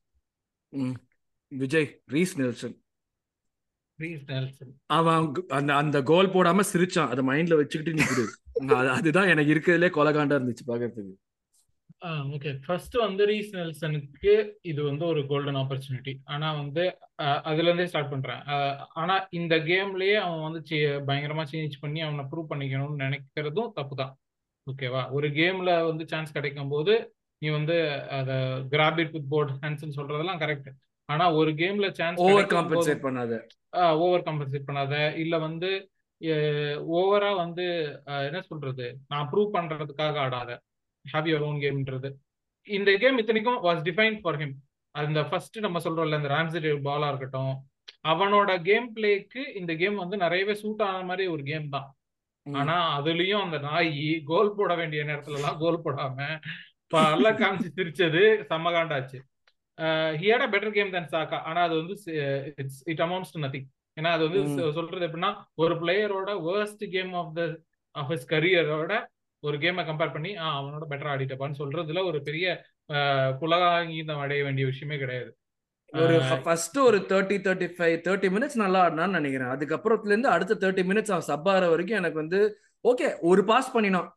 Speaker 1: விஜய் ரீஸ் நெல்சன். அவன் அந்த அந்த கோல் போடாம சிரிச்சான். அதை மைண்ட்ல வச்சுக்கிட்டு நிக்குது அது- அதுதான் எனக்கு இருக்கிறதுலே கொலகாண்டா இருந்துச்சு பாக்குறதுக்கு.
Speaker 3: ஓகே ஃபர்ஸ்ட் வந்து ரீஸ் நெல்சனுக்கு இது வந்து ஒரு கோல்டன் ஆப்பர்ச்சுனிட்டி ஆனா வந்து அதுல இருந்தே ஸ்டார்ட் பண்றேன். ஆனா இந்த கேம்லயே அவன் வந்து பயங்கரமா சேஞ்ச் பண்ணி அவனை ப்ரூவ் பண்ணிக்கணும்னு நினைக்கிறதும் தப்பு தான் ஓகேவா ஒரு கேம்ல வந்து சான்ஸ் கிடைக்கும் போது நீ வந்து அத grab it with both hands சொல்றதெல்லாம் கரெக்ட் ஆனா ஒரு கேம்ல சான்ஸ்
Speaker 1: ஓவர் காம்பன்சேட் பண்ணாத.
Speaker 3: ஓவர் காம்பன்சேட் பண்ணாத. இல்ல வந்து ஓவரா வந்து என்ன சொல்றது? நான் ப்ரூவ் பண்றதுக்காக ஆடாத. ஹாவ் யுவர் ஓன் கேம்ன்றது இந்த கேம் இத்தனைக்கும் வாஸ் டிஃபைன் ஃபார் ஹிம் அந்த ஃபர்ஸ்ட் நம்ம சொல்றோம்ல இந்த ராம்சி பாலா இருக்கட்டும். அவனோட கேம் பிளேக்கு இந்த கேம் வந்து நிறையவே சூட் ஆன மாதிரி ஒரு கேம் தான். ஆனா அதுலயும் அந்த நாய் கோல் போட வேண்டிய நேரத்துல எல்லாம் கோல் போடாம பல காமிச்சு சிரிச்சது செம்ம காண்டாச்சு. ஹியட் பெட்டர் கேம் தன் சாக்கா ஆனா அது வந்து it's it amounts to nothing ஏன்னா அது வந்து சொல்றது எப்படின்னா ஒரு பிளேயரோட worst game of the of his கரியரோட ஒரு கேமை கம்பேர் பண்ணி ஆ அவனோட பெட்டரா ஆடிட்டப்பான்னு சொல்றதுல ஒரு பெரிய புலகாங்கீதம் அடைய வேண்டிய விஷயமே கிடையாது.
Speaker 1: ஒரு
Speaker 3: ஆஹ்
Speaker 1: ஃபர்ஸ்ட் ஒரு thirty thirty five thirty minutes நல்லா ஆடினான்னு நினைக்கிறேன். அதுக்கப்புறத்துல இருந்து அடுத்த தேர்ட்டி மினிட்ஸ் அவன் சப் ஆகிற வரைக்கும் எனக்கு வந்து ஓகே ஒரு பாஸ் பண்ணினான்.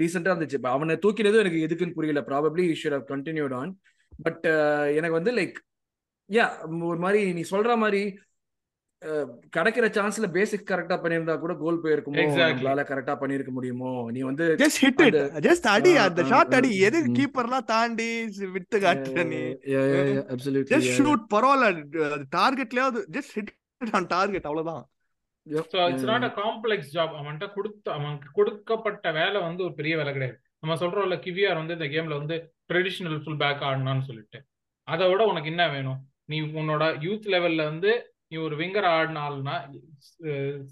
Speaker 1: டீசெண்டா இருந்துச்சு. அவனை தூக்கினதும் எனக்கு எதுக்குன்னு புரியல. Probably should have continued on but எனக்கு வந்து லைக் யா ஒரு மாதிரி நீ சொல்ற மாதிரி அஹ், கிடைக்கிற சான்ஸ்ல பேசிக் கரெக்டா பண்ணியிருந்தா கூட கோல் போயிருக்குமோ. நம்மளால கரெக்டா பண்ணிருக்க முடியுமோ? நீ வந்து
Speaker 2: ஜஸ்ட் ஹிட் இட் ஜஸ்ட் அடி அந்த ஷாட் அடி. எது. கீப்பர்லாம் தாண்டி விட்டு காட்டுற நீ.
Speaker 1: அப்சல்யூட்லி
Speaker 2: ஜஸ்ட் ஷூட் பரவாயில்ல. டார்கெட்லயாவது ஜஸ்ட் ஹிட் ஆன் டார்கெட் அவ்வளவுதான்.
Speaker 3: It's not a complex job அவன்கிட்ட கொடுத்த அவனுக்கு கொடுக்கப்பட்ட வேலை வந்து ஒரு பெரிய வேலை கிடையாது. நம்ம சொல்றோம்ல கிவிஆர் வந்து இந்த கேம்ல வந்து ட்ரெடிஷ்னல் ஃபுல் பேக் ஆடணும்னு சொல்லிட்டு. அதை விட உனக்கு என்ன வேணும்? நீ உன்னோட யூத் லெவல்ல வந்து நீ ஒரு விங்கர் ஆடினால்னா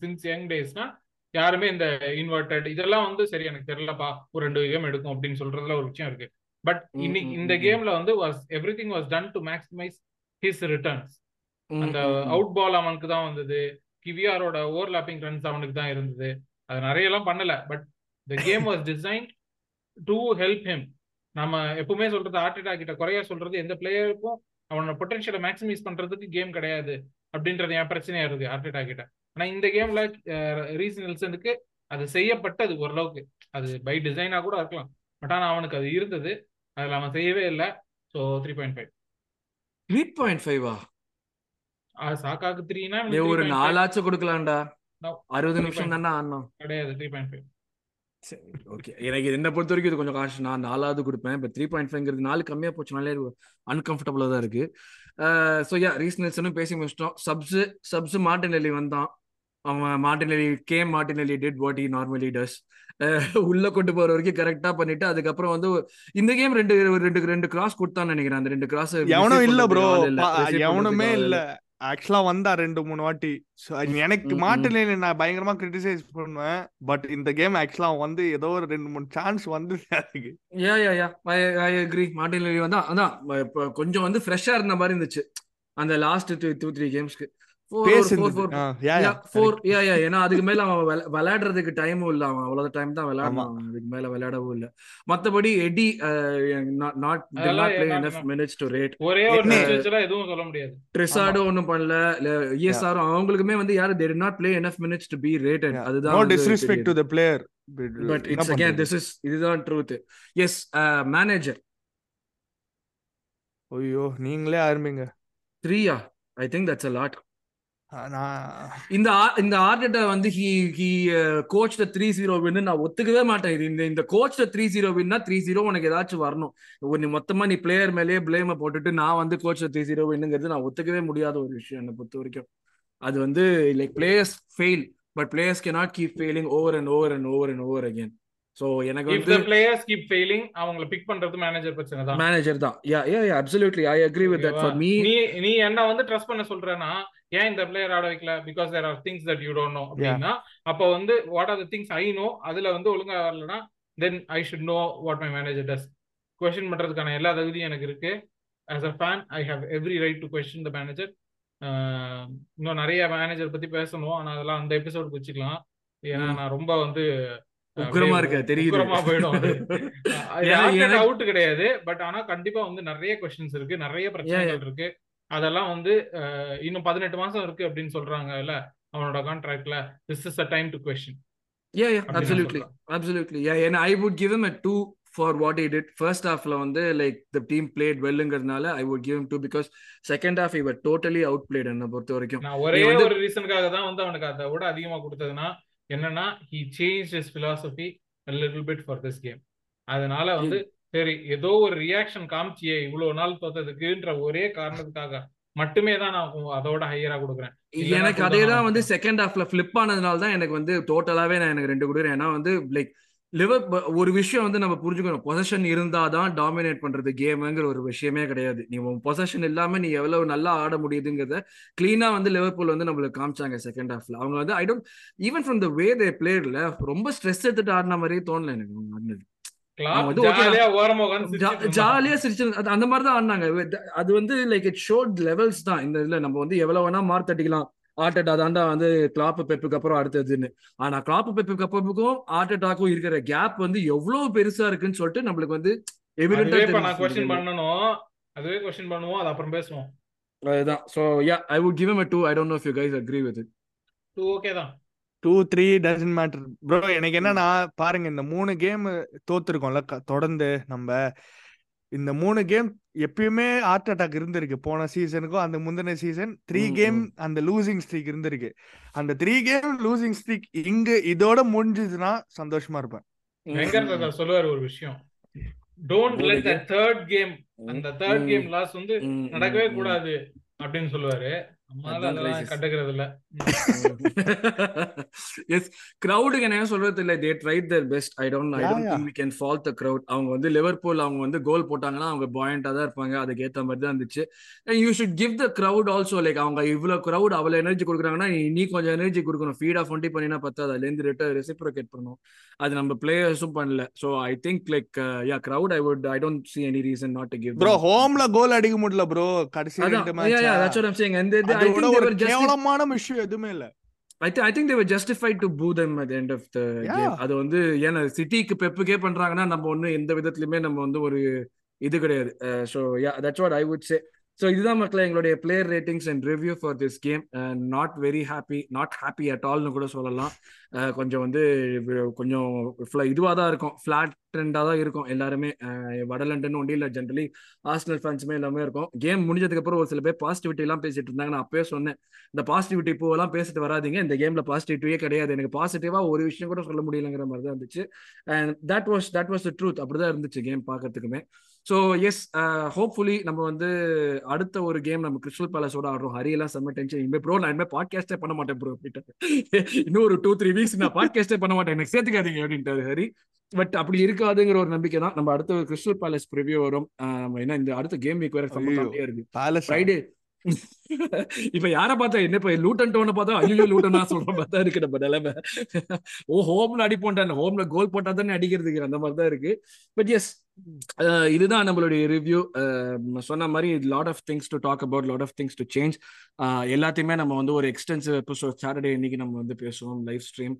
Speaker 3: சின்ஸ் யங் டேஸ்னா யாருமே இந்த இன்வெர்டட் இதெல்லாம் வந்து சரி எனக்கு தெரியலப்பா ஒரு ரெண்டு கேம் எடுக்கும் அப்படின்னு சொல்றதுல ஒரு விஷயம் இருக்கு. பட் இன்னைக்கு இந்த கேம்ல வந்து was everything was done to maximise his returns அந்த அவுட் பால் அவனுக்கு தான் வந்தது. கிவியாரோட ஓவர்லாப்பிங் ரன்ஸ் அவனுக்கு தான் இருந்தது. அது நிறைய எல்லாம் பண்ணல. But the game was design to help him நம்ம எப்பவுமே சொல்றது ஆர்டிடா கிட்ட குறையா சொல்றது எந்த பிளேயருக்கும் அவனோட பொட்டன்ஷியலை மேக்ஸிமைஸ் பண்றதுக்கு கேம் கிடையாது அப்படின்றது என் பிரச்சனையா இருக்கு ஆர்டிடா கிட்ட ஆனா இந்த கேம்ல ரீஸ் நெல்சனுக்கு அது செய்யப்பட்டது ஓரளவுக்கு. அது பை டிசைனா கூட இருக்கலாம். பட் ஆனா அவனுக்கு அது இருந்தது. அதுல அவன் செய்யவே இல்லை. So three point five
Speaker 1: three point ஃபைவா
Speaker 3: சாக்காக்கு த்ரீனா
Speaker 1: ஒரு நாலாச்சும் கொடுக்கலாம்டா. அறுபது நிமிஷம். தானே ஆடணும்.
Speaker 3: கிடையாது த்ரீ பாயிண்ட் ஃபைவ்
Speaker 1: சரி ஓகே எனக்கு என்ன பொறுத்த வரைக்கும் இது கொஞ்சம் காசு நான் நாலாவது கொடுப்பேன். இப்போ த்ரீ பாயிண்ட் ஃபைவ்ங்கிறது நாலு கம்மியாக போச்சுனாலே அன்கம்ஃபர்டபுளாக தான் இருக்கு. ஸோ யா ரீஸ் நெல்சனும் பேசி முடிச்சிட்டோம். சப்ஸ் சப்ஸ் மார்டினெல்லி வந்தான். அவன் Martinelli K Martinelli did what he normally does உள்ள கொண்டு போற வரைக்கும் கரெக்டா பண்ணிட்டு அதுக்கப்புறம் வந்து இந்த கேம் ரெண்டு ரெண்டு ரெண்டு கிராஸ் கொடுத்தான்னு நினைக்கிறேன். அந்த ரெண்டு கிராஸ்
Speaker 2: எவனும் இல்ல ப்ரோ எவனுமே இல்ல. ஆக்சுவலா வந்தா ரெண்டு மூணு வாட்டி. எனக்கு
Speaker 1: ம், ம்.
Speaker 2: மாட்டுல நான் பயங்கரமா கிரிட்டிசைஸ் பண்ணுவேன். பட் இந்த கேம் ஆக்சுவலா வந்து ஏதோ ஒரு ரெண்டு மூணு சான்ஸ் வந்து அதுக்கு.
Speaker 1: யா யா யா ஐ அக்ரி வந்து அதான் இப்போ கொஞ்சம் வந்து ஃப்ரெஷ்ஷா இருந்த மாதிரி இருந்துச்சு. அந்த last two two three கேம்ஸ்க்கு four
Speaker 2: base
Speaker 1: four four
Speaker 2: yeah yeah
Speaker 1: four yeah yeah ஏன்னா அதுக்கு மேல அவன் விள- விளையாடுறதுக்கு டைமும் இல்ல அவன். அவ்வளவு டைம் தான் அவன் அதுக்கு மேல விளையாடவும் இல்ல. மத்தபடி Eddie not minutes to rate
Speaker 3: ஒரே எதுவும் சொல்ல முடியாது.
Speaker 1: ஒன்றும் பண்ணல.
Speaker 2: யா
Speaker 1: இஎஸ்ஆரும் அவங்களுக்குமே வந்து யாரு they're not play enough minutes to be rated அதுதான்
Speaker 2: disrespect to the player
Speaker 1: but it's again this is இதுதான் ட்ரூத் எஸ் மேனேஜர்
Speaker 2: ஐயோ நீங்களே ஆரம்பிங்க.
Speaker 1: த்ரீயா I think that's a lot இந்த ஆ- இந்த ஆர்டேட்டா வந்து he he coach three zero வின்னு நான் ஒத்துக்கவே மாட்டேன். இது இந்த இந்த கோச் த்ரீ ஜீரோ வின்னா த்ரீ ஜீரோ உனக்கு ஏதாச்சும் வரணும். நீ மொத்தமா நீ பிளேயர் மேலேயே பிளேம போட்டுட்டு நான் வந்து கோச் த்ரீ ஜீரோ வின்னுங்கிறது நான் ஒத்துக்கவே முடியாத ஒரு விஷயம் என்னை பொறுத்த வரைக்கும். அது வந்து like players fail but players can not keep failing over and over and over and over again so எனக்கு
Speaker 3: இஃப்
Speaker 1: வந்து
Speaker 3: த பிளேயர்ஸ் கீப் ஃபெயிலிங் அவங்கள பிக் பண்றது மேனேஜர் பிரச்சனை தான்.
Speaker 1: மேனேஜர் தான். Yeah yeah yeah absolutely I agree with that for me
Speaker 3: நீ நீ என்ன வந்து ட்ரஸ்ட் பண்ண சொல்றேன்னா ஏன் இந்த பிளேயர் ஆட வைக்கல? Because there are things that you don't know அப்படின்னா அப்போ வந்து what are the things I know அதுல வந்து ஒழுங்கா வரலனா then I should know what my manager does question பண்றதுக்கான எல்லா தகுதியும் எனக்கு இருக்கு. As a fan I have every right to question the manager இன்னும் நிறைய மேனேஜர் பத்தி பேசணும். ஆனா அதெல்லாம் அந்த எபிசோடுக்கு வச்சுக்கலாம். ஏன்னா. நான் ரொம்ப வந்து
Speaker 1: உக்கிரமா இருக்க தெரியுது.
Speaker 3: போயிடும் அவுட் கிடையாது. பட் ஆனா கண்டிப்பா வந்து நிறைய கொஸ்டின்ஸ் இருக்கு. நிறைய பிரச்சனைகள் இருக்கு. அதெல்லாம் வந்து இன்னும் பதினெட்டு மாசம் இருக்கு அப்படின்னு சொல்றாங்கல்ல அவனோட கான்ட்ராக்ட்ல this is a time to question
Speaker 1: absolutely,
Speaker 3: சொல்றேன்
Speaker 1: absolutely. Yeah, and I would give him a two for what he did. First halfல வந்து like the team played wellங்கிறதுனால I would give him two because second half he were totally outplayed என்னை பொறுத்த வரைக்கும்
Speaker 3: ஒரே ஒரு ரீசனுக்காக தான் வந்து அவனுக்கு அதை விட அதிகமா கொடுத்ததுன்னா என்னன்னா he changed his philosophy a little bit for this game அதனால வந்து சரி ஏதோ ஒரு ரியாக்ஷன் காமிச்சியே இவ்வளவு நாள் தோத்ததுக்குன்ற ஒரே காரணத்துக்காக மட்டுமே தான் நான் அதோட ஹையரா கொடுக்குறேன்.
Speaker 1: எனக்கு அதே தான் வந்து செகண்ட் ஹாஃப்ல ஃபிளிப் ஆனதுனால தான் எனக்கு வந்து டோட்டலாவே நான் எனக்கு ரெண்டு கொடுக்குறேன். ஏன்னா வந்து லைக் லிவர் ஒரு விஷயம் வந்து நம்ம புரிஞ்சுக்கணும். பொசஷன் இருந்தாதான் டாமினேட் பண்றது கேமுங்கிற ஒரு விஷயமே கிடையாது. நீ உன் பொசஷன் இல்லாம நீ எவ்வளவு நல்லா ஆட முடியுதுங்கிறத கிளீனா வந்து லிவர்பூல் வந்து நம்மளுக்கு காமிச்சாங்க செகண்ட் ஹாஃப்ல அவங்க வந்து I don't even from the way they பிளேட்ல ரொம்ப ஸ்ட்ரெஸ் எடுத்துட்டு ஆடின மாதிரியே தோணல எனக்கு. ஆடினது
Speaker 3: ஜாலியா ஓரமா உட்கார்ந்து சிரிச்சிட்டு இருந்தான்
Speaker 1: ஜாலியா சிரிச்சு அது அந்த மாதிரி தான் ஆடினாங்க. அது வந்து லைக் இட் ஷோட் லெவல்ஸ் தான். இந்த இதுல நம்ம வந்து எவ்வளவு வேணா மார்க் தட்டிக்கலாம். ஆர்டட் அதாண்டா வந்து கிளாப் பெப்புக்கு அப்புறம் அடுத்ததுன்னு. ஆனா கிளாப் பெப்புக்கு அப்புறமுக்கும் ஆர்டட்டாக்கும் இருக்கிற கேப் வந்து எவ்வளவு பெருசா இருக்குன்னு சொல்லிட்டு நம்மளுக்கு வந்து
Speaker 3: கொஸ்டின் பண்ணணும். அதுவே கொஸ்டின் பண்ணுவோம். அது அப்புறம் பேசுவோம்.
Speaker 1: அதுதான். So yeah I would give him a 2 I don't know if you guys agree with it.
Speaker 3: Two okay தான்.
Speaker 2: Two three doesn't matter bro எனக்கு என்னன்னா பாருங்க இந்த மூணு கேம் தோத்துருக்கோம்ல தொடர்ந்து நம்ம. இந்த மூணு கேம் எப்பயுமே ஹார்ட் அட்டாக் இருந்திருக்கு. போன சீசனுக்கும் அந்த முந்தின சீசன் த்ரீ கேம். அந்த லூசிங் ஸ்ட்ரீக் இருந்திருக்கு. அந்த த்ரீ கேம் லூசிங் ஸ்ட்ரீக் இங்க இதோட முடிஞ்சதுன்னா சந்தோஷமா இருப்பேன்.
Speaker 3: சொல்லுவார் ஒரு விஷயம். Don't let the third game அந்த தேர்ட் கேம் லாஸ் வந்து நடக்கவே. கூடாது அப்படின்னு சொல்லுவாரு.
Speaker 1: சொல்றது இல்ல they tried their best I don't I don't we can fault the crowd அவங்க வந்து லிவர்பூல் அவங்க வந்து கோல் போட்டாங்கன்னா அவங்க பாயிண்டா தான் இருப்பாங்க. அதுக்கு ஏத்த மாதிரி தான் இருந்துச்சு. You should give the crowd also like அவங்க இவ்வளவு கிரௌட் அவ்வளவு எனர்ஜி கொடுக்குறாங்கன்னா நீ நீ கொஞ்சம் எனர்ஜி கொடுக்கணும். ஃபீட் ஆஃப் ஒன்டி பண்ணினா பத்தாது. அதுல இருந்து ரெட்ட ரெசிப்ரோகேட் பண்ணணும். அது நம்ம பிளேயர்ஸும் பண்ணல. So I think like yeah crowd I would I don't see any reason not to give
Speaker 2: bro ஹோம்ல கோல் அடிக்க முடியல ப்ரோ கடைசி ரெண்டு
Speaker 1: யா
Speaker 2: மேட்சா
Speaker 1: yeah that's what I'm saying and
Speaker 2: ஒரு கேவலமான விஷயம் எதுவுமே இல்ல.
Speaker 1: I, th- I think they were justified to boo them at the end of the
Speaker 2: yeah
Speaker 1: game. அது வந்து ஏன்னா சிட்டிக்கு பெப்புக்கே பண்றாங்கன்னா நம்ம ஒன்றும் எந்த விதத்துலயுமே நம்ம வந்து ஒரு இது கிடையாது. So yeah that's what I would say so இதுதான் மக்களை எங்களுடைய player ratings and review for this game not very happy not happy at ஆல்னு கூட சொல்லலாம். Uh, கொஞ்சம் வந்து கொஞ்சம் இதுவாக தான் இருக்கும். ஃப்ளாட் ட்ரெண்டாக தான் இருக்கும் எல்லாருமே. வடலண்டன்னு வட ஒன்றும் இல்லை ஜென்ரலி ஆர்சனல் ஃபேன்ஸுமே எல்லாமே இருக்கும். கேம் முடிஞ்சதுக்கு அப்புறம் ஒரு சில பேர் பாசிட்டிவிட்டி எல்லாம் பேசிட்டு இருந்தாங்க. நான் அப்பயே சொன்னேன். இந்த பாசிட்டிவிட்டி பூவெல்லாம் பேசிட்டு வராதீங்க. இந்த கேம்ல பாசிட்டிவிட்டியே கிடையாது. எனக்கு பாசிட்டிவாக ஒரு விஷயம் கூட சொல்ல முடியலங்கிற மாதிரி தான் இருந்துச்சு. And that was that was the truth அப்படிதான் இருந்துச்சு கேம் பார்க்கறதுக்குமே. ஸோ எஸ் ஹோப்ஃபுல்லி நம்ம வந்து அடுத்த ஒரு கேம் நம்ம கிறிஸ்டல் பேலஸோட ஆடுறோம். ஹரியெல்லாம் செம்ம டென்ஷன் இனிமே ப்ரோ நான் இனிமே பாட்காஸ்டே பண்ண மாட்டேன் ப்ரோ இன்னும் ஒரு டூ த்ரீ வீக்ஸ் நான் பாட்காஸ்டே பண்ண மாட்டேன். எனக்கு சேர்த்துக்காதீங்க அப்படின்ட்டாரு ஹரி. பட் அப்படி இருக்காதுங்கிற ஒரு நம்பிக்கை தான். நம்ம அடுத்த கிறிஸ்டல் பேலஸ் ப்ரிவியூ வரும். நம்ம என்ன இந்த அடுத்த கேம் வீக் வேற இருக்கு. ஃப்ரைடே இப்ப யார பார்த்தா என்ன இப்ப லூட்டன் டோனை பார்த்தா ஐயோ லூட்டனா சொல்ற மாதிரி தான் இருக்கு நம்ம நிலைமை. ஓ ஹோம்ல அடிப்போம் ஹோம்ல கோல் போட்டா தானே அடிக்கிறதுக்கு அந்த மாதிரி தான் இருக்கு பட் எஸ் இதுதான் நம்மளுடைய ரிவ்யூ சொன்ன மாதிரி lot of things to talk about lot of things to change எல்லாத்தையுமே நம்ம வந்து ஒரு எக்ஸ்டென்சிவ் எபிசோட் சாட்டர்டே இன்னைக்கு நம்ம வந்து பேசுவோம் லைவ் ஸ்ட்ரீம்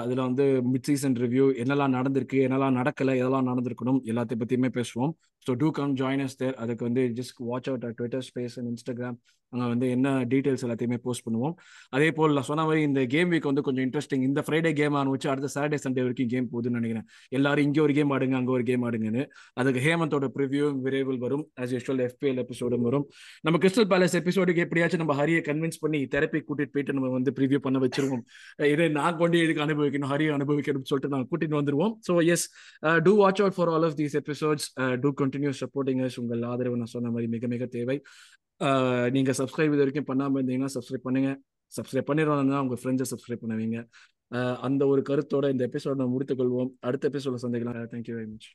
Speaker 1: அதில் வந்து மிட் சீசன் ரிவ்யூ என்னெல்லாம் நடந்திருக்கு என்னெல்லாம் நடக்கலை எதெல்லாம் நடந்திருக்கணும் எல்லாத்தையும் பற்றியுமே பேசுவோம். So do come join us there அதுக்கு வந்து just watch out Twitter space and Instagram அங்கே வந்து என்ன டீட்டெயில்ஸ் எல்லாத்தையுமே போஸ்ட் பண்ணுவோம். அதே போல் நான் சொன்ன மாதிரி இந்த கேம் வீக் வந்து கொஞ்சம் இன்ட்ரெஸ்டிங் இந்த ஃப்ரைடே கேம் ஆரம்பிச்சு அடுத்த சாட்டர்டே சண்டே வரைக்கும் கேம் போகுதுன்னு நினைக்கிறேன். எல்லாரும் இங்கே ஒரு கேம் ஆடுங்க அங்கே ஒரு கேம் ஆடுங்கன்னு. அதுக்கு ஹேமந்தோட ப்ரிவியூ விரைவில் வரும். ஆஸ் யூஸ்வல் எஃபிஎல் எபிசோடும் வரும். நம்ம கிறிஸ்டல் பேலஸ் எபிசோடுக்கு எப்படியாச்சும் நம்ம ஹரியை கன்வின்ஸ் பண்ணி தெரப்பி கூட்டிட்டு போயிட்டு நம்ம வந்து ப்ரிவியூ பண்ண வச்சிருவோம். இதை நான் கொண்டு எதுக்கு அனுபவிக்கணும் ஹரியை அனுபவிக்கணும்னு சொல்லிட்டு நான் கூட்டிட்டு வந்துருவோம். So yes do watch out for all of these episodes to continue supporting உங்கள் ஆதரவு நான் சொன்ன மாதிரி மிக மிக தேவை. நீங்க சப்ஸ்கிரைப் இது வரைக்கும் பண்ணாம இருந்தீங்கன்னா சப்ஸ்கிரைப் பண்ணுங்க. சப்ஸ்கிரைப் பண்ணிடுவாங்கன்னா உங்க ஃப்ரெண்ட்ஸை சப்ஸ்கிரைப் பண்ணுவீங்க. அந்த ஒரு கருத்தோட இந்த எபிசோட முடித்துக் கொள்வோம். அடுத்த எபிசோட சந்திக்கலாம். Thank you very much